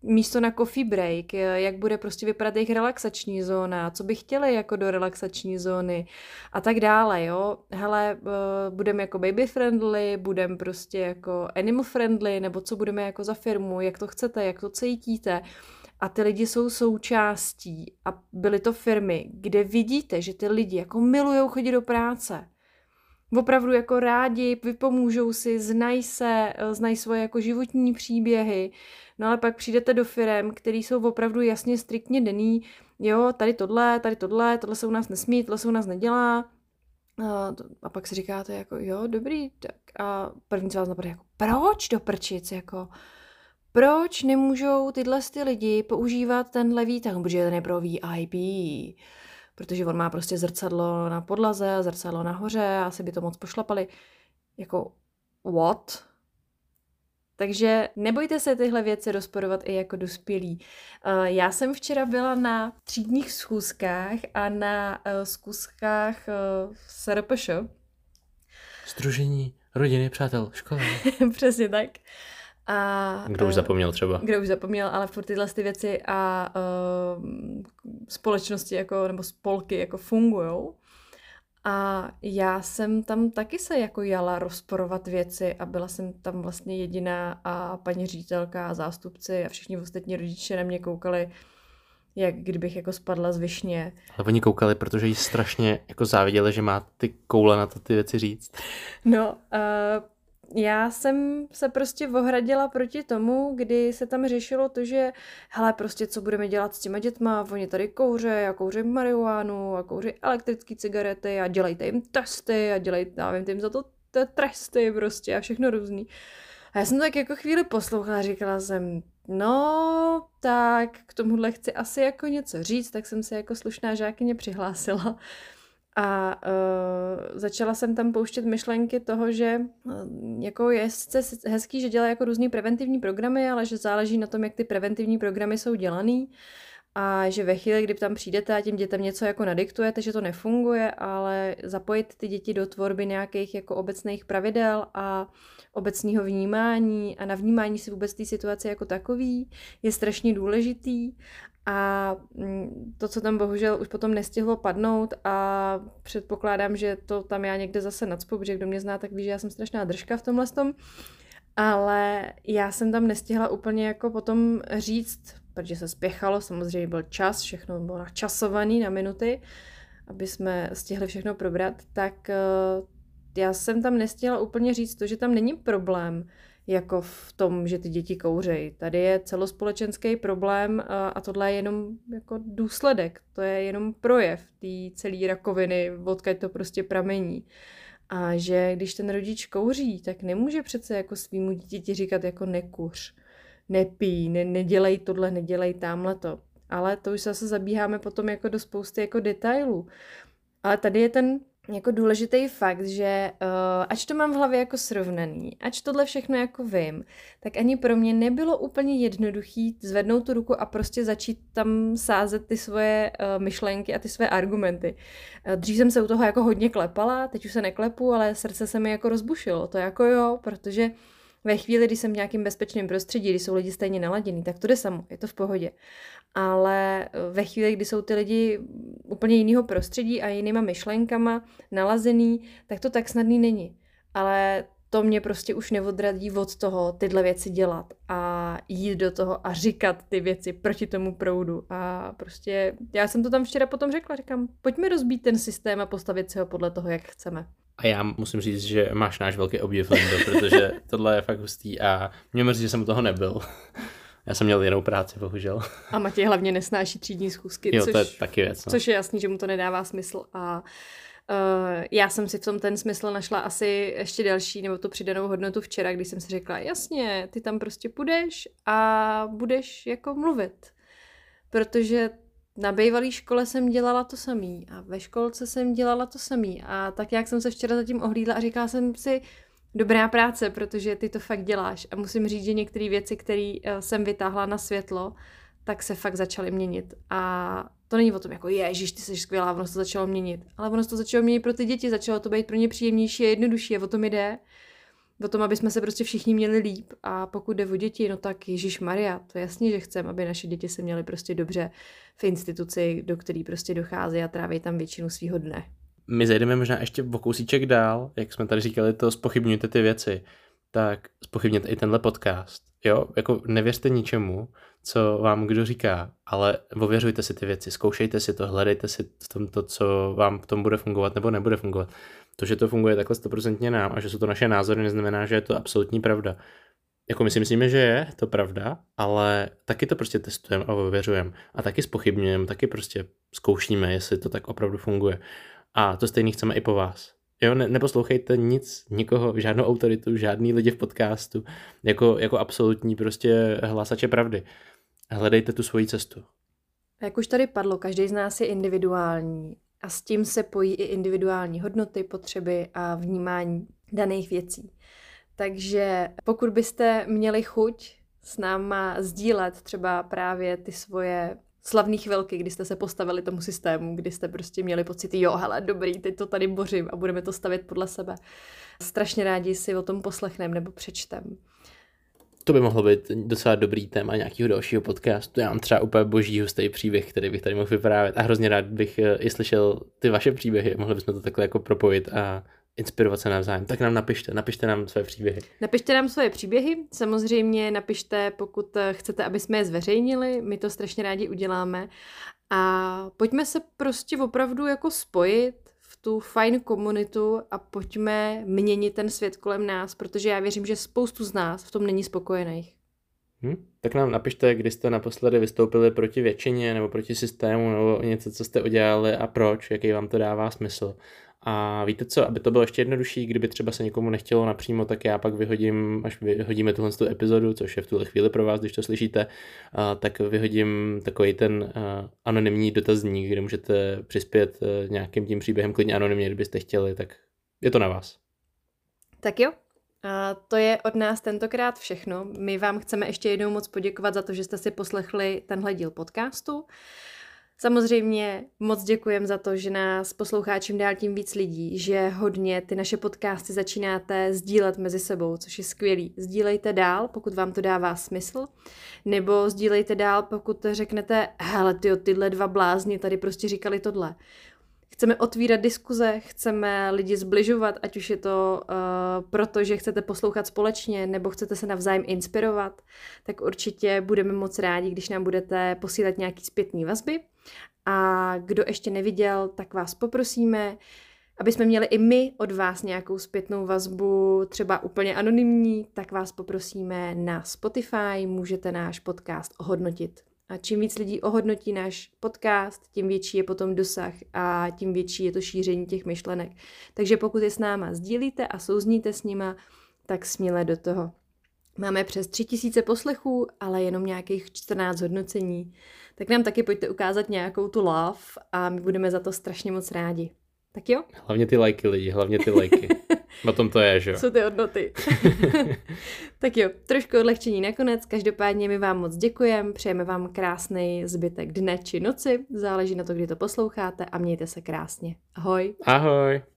místo na coffee break, jak bude prostě vypadat jejich relaxační zóna, co by chtěli jako do relaxační zóny a tak dále, jo. Hele, uh, budeme jako baby friendly, budeme prostě jako animal friendly, nebo co budeme jako za firmu, jak to chcete, jak to cítíte. A ty lidi jsou součástí a byly to firmy, kde vidíte, že ty lidi jako milujou chodit do práce. Opravdu jako rádi, vypomůžou si, znají se, eh, znají svoje jako životní příběhy, No ale pak přijdete do firm, které jsou opravdu jasně striktně dený, jo, tady tohle, tady tohle, tohle se u nás nesmí, tohle se u nás nedělá. A, a pak si říkáte jako, jo, dobrý, tak a první co vás napadne jako, proč do prčic, jako, proč nemůžou tyhle ty lidi používat tenhle výtah, protože ten je pro VIP, protože on má prostě zrcadlo na podlaze, zrcadlo nahoře, asi by to moc pošlapali. Jako, what? Takže nebojte se tyhle věci rozporovat i jako dospělí. Eh, já jsem včera byla na třídních schůzkách a na eh, schůzkách eh, v SRPŠ. Združení rodiny, přátel, školy. Přesně tak. A, kdo už zapomněl třeba. Kdo už zapomněl, ale furt tyhle ty věci a uh, společnosti jako, nebo spolky jako fungujou. A já jsem tam taky se jako jala rozporovat věci a byla jsem tam vlastně jediná a paní ředitelka a zástupci a všichni ostatní rodiče na mě koukali, jak kdybych jako spadla z višně. Ale oni koukali, protože jí strašně jako záviděli, že má ty koule na to ty věci říct. No, uh, já jsem se prostě ohradila proti tomu, kdy se tam řešilo to, že hele, prostě co budeme dělat s těma dětma, oni tady kouře a kouří marihuánu a kouří elektrické cigarety a dělejte jim testy a dělejte, já vím, jim za to tresty prostě a všechno různý. A já jsem tak jako chvíli poslouchala říkala jsem, no, tak k tomuhle chci asi jako něco říct, tak jsem se jako slušná žákyně přihlásila. A uh, začala jsem tam pouštět myšlenky toho, že uh, jako je sice hezký, že dělá jako různý preventivní programy, ale že záleží na tom, jak ty preventivní programy jsou dělaný. A že ve chvíli, kdy tam přijdete a těm dětem něco jako nadiktujete, že to nefunguje, ale zapojit ty děti do tvorby nějakých jako obecných pravidel a obecného vnímání a na vnímání si vůbec té situace jako takový je strašně důležitý a mm, to, co tam bohužel už potom nestihlo padnout a předpokládám, že to tam já někde zase nadspu, protože kdo mě zná, tak ví, že já jsem strašná držka v tomhle tom. Ale já jsem tam nestihla úplně jako potom říct, protože se spěchalo, samozřejmě byl čas, všechno bylo načasovaný na minuty, aby jsme stihli všechno probrat, tak eh, já jsem tam nestihla úplně říct to, že tam není problém jako v tom, že ty děti kouřejí. Tady je celospolečenský problém a tohle je jenom jako důsledek, to je jenom projev té celé rakoviny, odkud to prostě pramení. A že když ten rodič kouří, tak nemůže přece jako svýmu dítěti říkat jako nekuř, nepí, ne, nedělej tohle, nedělej tamhle to. Ale to už zase zabíháme potom jako do spousty jako detailů. Ale tady je ten jako důležitý fakt, že uh, ač to mám v hlavě jako srovnaný, ač tohle všechno jako vím, tak ani pro mě nebylo úplně jednoduchý zvednout tu ruku a prostě začít tam sázet ty svoje uh, myšlenky a ty své argumenty. Uh, dřív jsem se u toho jako hodně klepala, teď už se neklepu, ale srdce se mi jako rozbušilo. To jako jo, protože ve chvíli, kdy jsem v nějakém bezpečném prostředí, kdy jsou lidi stejně naladění, tak to jde samo, je to v pohodě. Ale eh, ve chvíli, kdy jsou ty lidi úplně jiného prostředí a jinýma myšlenkama nalazený, tak to tak snadný není. Ale to mě prostě už neodradí od toho tyhle věci dělat a jít do toho a říkat ty věci proti tomu proudu. A prostě já jsem to tam včera potom řekla, říkám, pojďme rozbít ten systém a postavit si ho podle toho, jak chceme. A já musím říct, že máš náš velký obdiv, Lindo, protože tohle je fakt hustý a mě mrzí, že jsem u toho nebyl. Já jsem měl jinou práci, bohužel. A Matěj hlavně nesnáší třídní schůzky, Jo, což, to je taky věc. No. což je jasný, že mu to nedává smysl. A uh, já jsem si v tom ten smysl našla asi ještě další, nebo tu přidanou hodnotu včera, když jsem si řekla, jasně, ty tam prostě půjdeš a budeš jako mluvit. Protože na bývalé škole jsem dělala to samý a ve školce jsem dělala to samý a tak jak jsem se včera zatím ohlídla a říkala jsem si, dobrá práce, protože ty to fakt děláš a musím říct, že některé věci, které eh, jsem vytáhla na světlo, tak se fakt začaly měnit a to není o tom jako ježiš, ty jsi skvělá, ono se to začalo měnit, ale ono se to začalo měnit pro ty děti, začalo to být pro ně příjemnější a jednodušší a o tom jde. O tom, aby jsme se prostě všichni měli líp a pokud jde o děti, no tak Ježíš Maria, to je jasně, že chceme, aby naše děti se měly prostě dobře v instituci, do který prostě dochází a tráví tam většinu svého dne. My zajdeme možná ještě o kousíček dál, jak jsme tady říkali, to spochybňujte ty věci, tak spochybněte i tenhle podcast. Jo, jako nevěřte ničemu, co vám kdo říká, ale ověřujte si ty věci, zkoušejte si to, hledejte si v tom to, co vám v tom bude fungovat nebo nebude fungovat. To, že to funguje takhle stoprocentně nám a že jsou to naše názory, neznamená, že je to absolutní pravda. Jako my si myslíme, že je to pravda, ale taky to prostě testujeme a ověřujeme. A taky spochybňujeme, taky prostě zkoušíme, jestli to tak opravdu funguje. A to stejný chceme i po vás. Jo, ne, neposlouchejte nic, nikoho, žádnou autoritu, žádný lidi v podcastu, jako, jako absolutní prostě hlasače pravdy. Hledejte tu svoji cestu. Jak už tady padlo, každý z nás je individuální a s tím se pojí i individuální hodnoty, potřeby a vnímání daných věcí. Takže pokud byste měli chuť s náma sdílet třeba právě ty svoje slavné chvilky, kdy jste se postavili tomu systému, kdy jste prostě měli pocit, jo, hele, dobrý, teď to tady bořím a budeme to stavět podle sebe. Strašně rádi si o tom poslechneme nebo přečtem. To by mohlo být docela dobrý téma nějakého dalšího podcastu. Já mám třeba úplně boží hustý příběh, který bych tady mohl vyprávět a hrozně rád bych eh, i slyšel ty vaše příběhy. Mohli bychom to takhle jako propojit a inspirovat se navzájem. Tak nám napište, napište nám své příběhy. Napište nám svoje příběhy, samozřejmě napište, pokud eh, chcete, aby jsme je zveřejnili, my to strašně rádi uděláme. A pojďme se prostě opravdu jako spojit v tu fajn komunitu a pojďme měnit ten svět kolem nás, protože já věřím, že spoustu z nás v tom není spokojených. Hm? Tak nám napište, kdy jste naposledy vystoupili proti většině nebo proti systému nebo něco, co jste udělali a proč, jaký vám to dává smysl. A víte co, aby to bylo ještě jednodušší, kdyby třeba se někomu nechtělo napřímo, tak já pak vyhodím, až vyhodíme tuhle tu epizodu, což je v tuhle chvíli pro vás, když to slyšíte, tak vyhodím takový ten anonymní dotazník, kde můžete přispět nějakým tím příběhem klidně anonymně, kdybyste chtěli, tak je to na vás. Tak jo, a to je od nás tentokrát všechno. My vám chceme ještě jednou moc poděkovat za to, že jste si poslechli tenhle díl podcastu. Samozřejmě moc děkujem za to, že nás poslouchá čím dál tím víc lidí, že hodně ty naše podcasty začínáte sdílet mezi sebou, což je skvělý. Sdílejte dál, pokud vám to dává smysl, nebo sdílejte dál, pokud řeknete, hele, tyjo, tyhle dva blázni tady prostě říkali tohle. Chceme otvírat diskuze, chceme lidi zbližovat, ať už je to uh, proto, že chcete poslouchat společně, nebo chcete se navzájem inspirovat, tak určitě budeme moc rádi, když nám budete posílat nějaký zpětný vazby. A kdo ještě neviděl, tak vás poprosíme, aby jsme měli i my od vás nějakou zpětnou vazbu, třeba úplně anonymní, tak vás poprosíme na Spotify, můžete náš podcast ohodnotit. A čím víc lidí ohodnotí náš podcast, tím větší je potom dosah a tím větší je to šíření těch myšlenek. Takže pokud je s náma sdílíte a souzníte s nima, tak směle do toho. Máme přes 3000 poslechů, ale jenom nějakých 14 hodnocení. Tak nám taky pojďte ukázat nějakou tu love a my budeme za to strašně moc rádi. Tak jo? Hlavně ty lajky lidi, hlavně ty lajky. O tom to je, že jo? Jsou ty hodnoty. tak jo, trošku odlehčení nakonec. Každopádně my vám moc děkujeme, přejeme vám krásný zbytek dne či noci, záleží na to, kdy to posloucháte a mějte se krásně. Ahoj. Ahoj.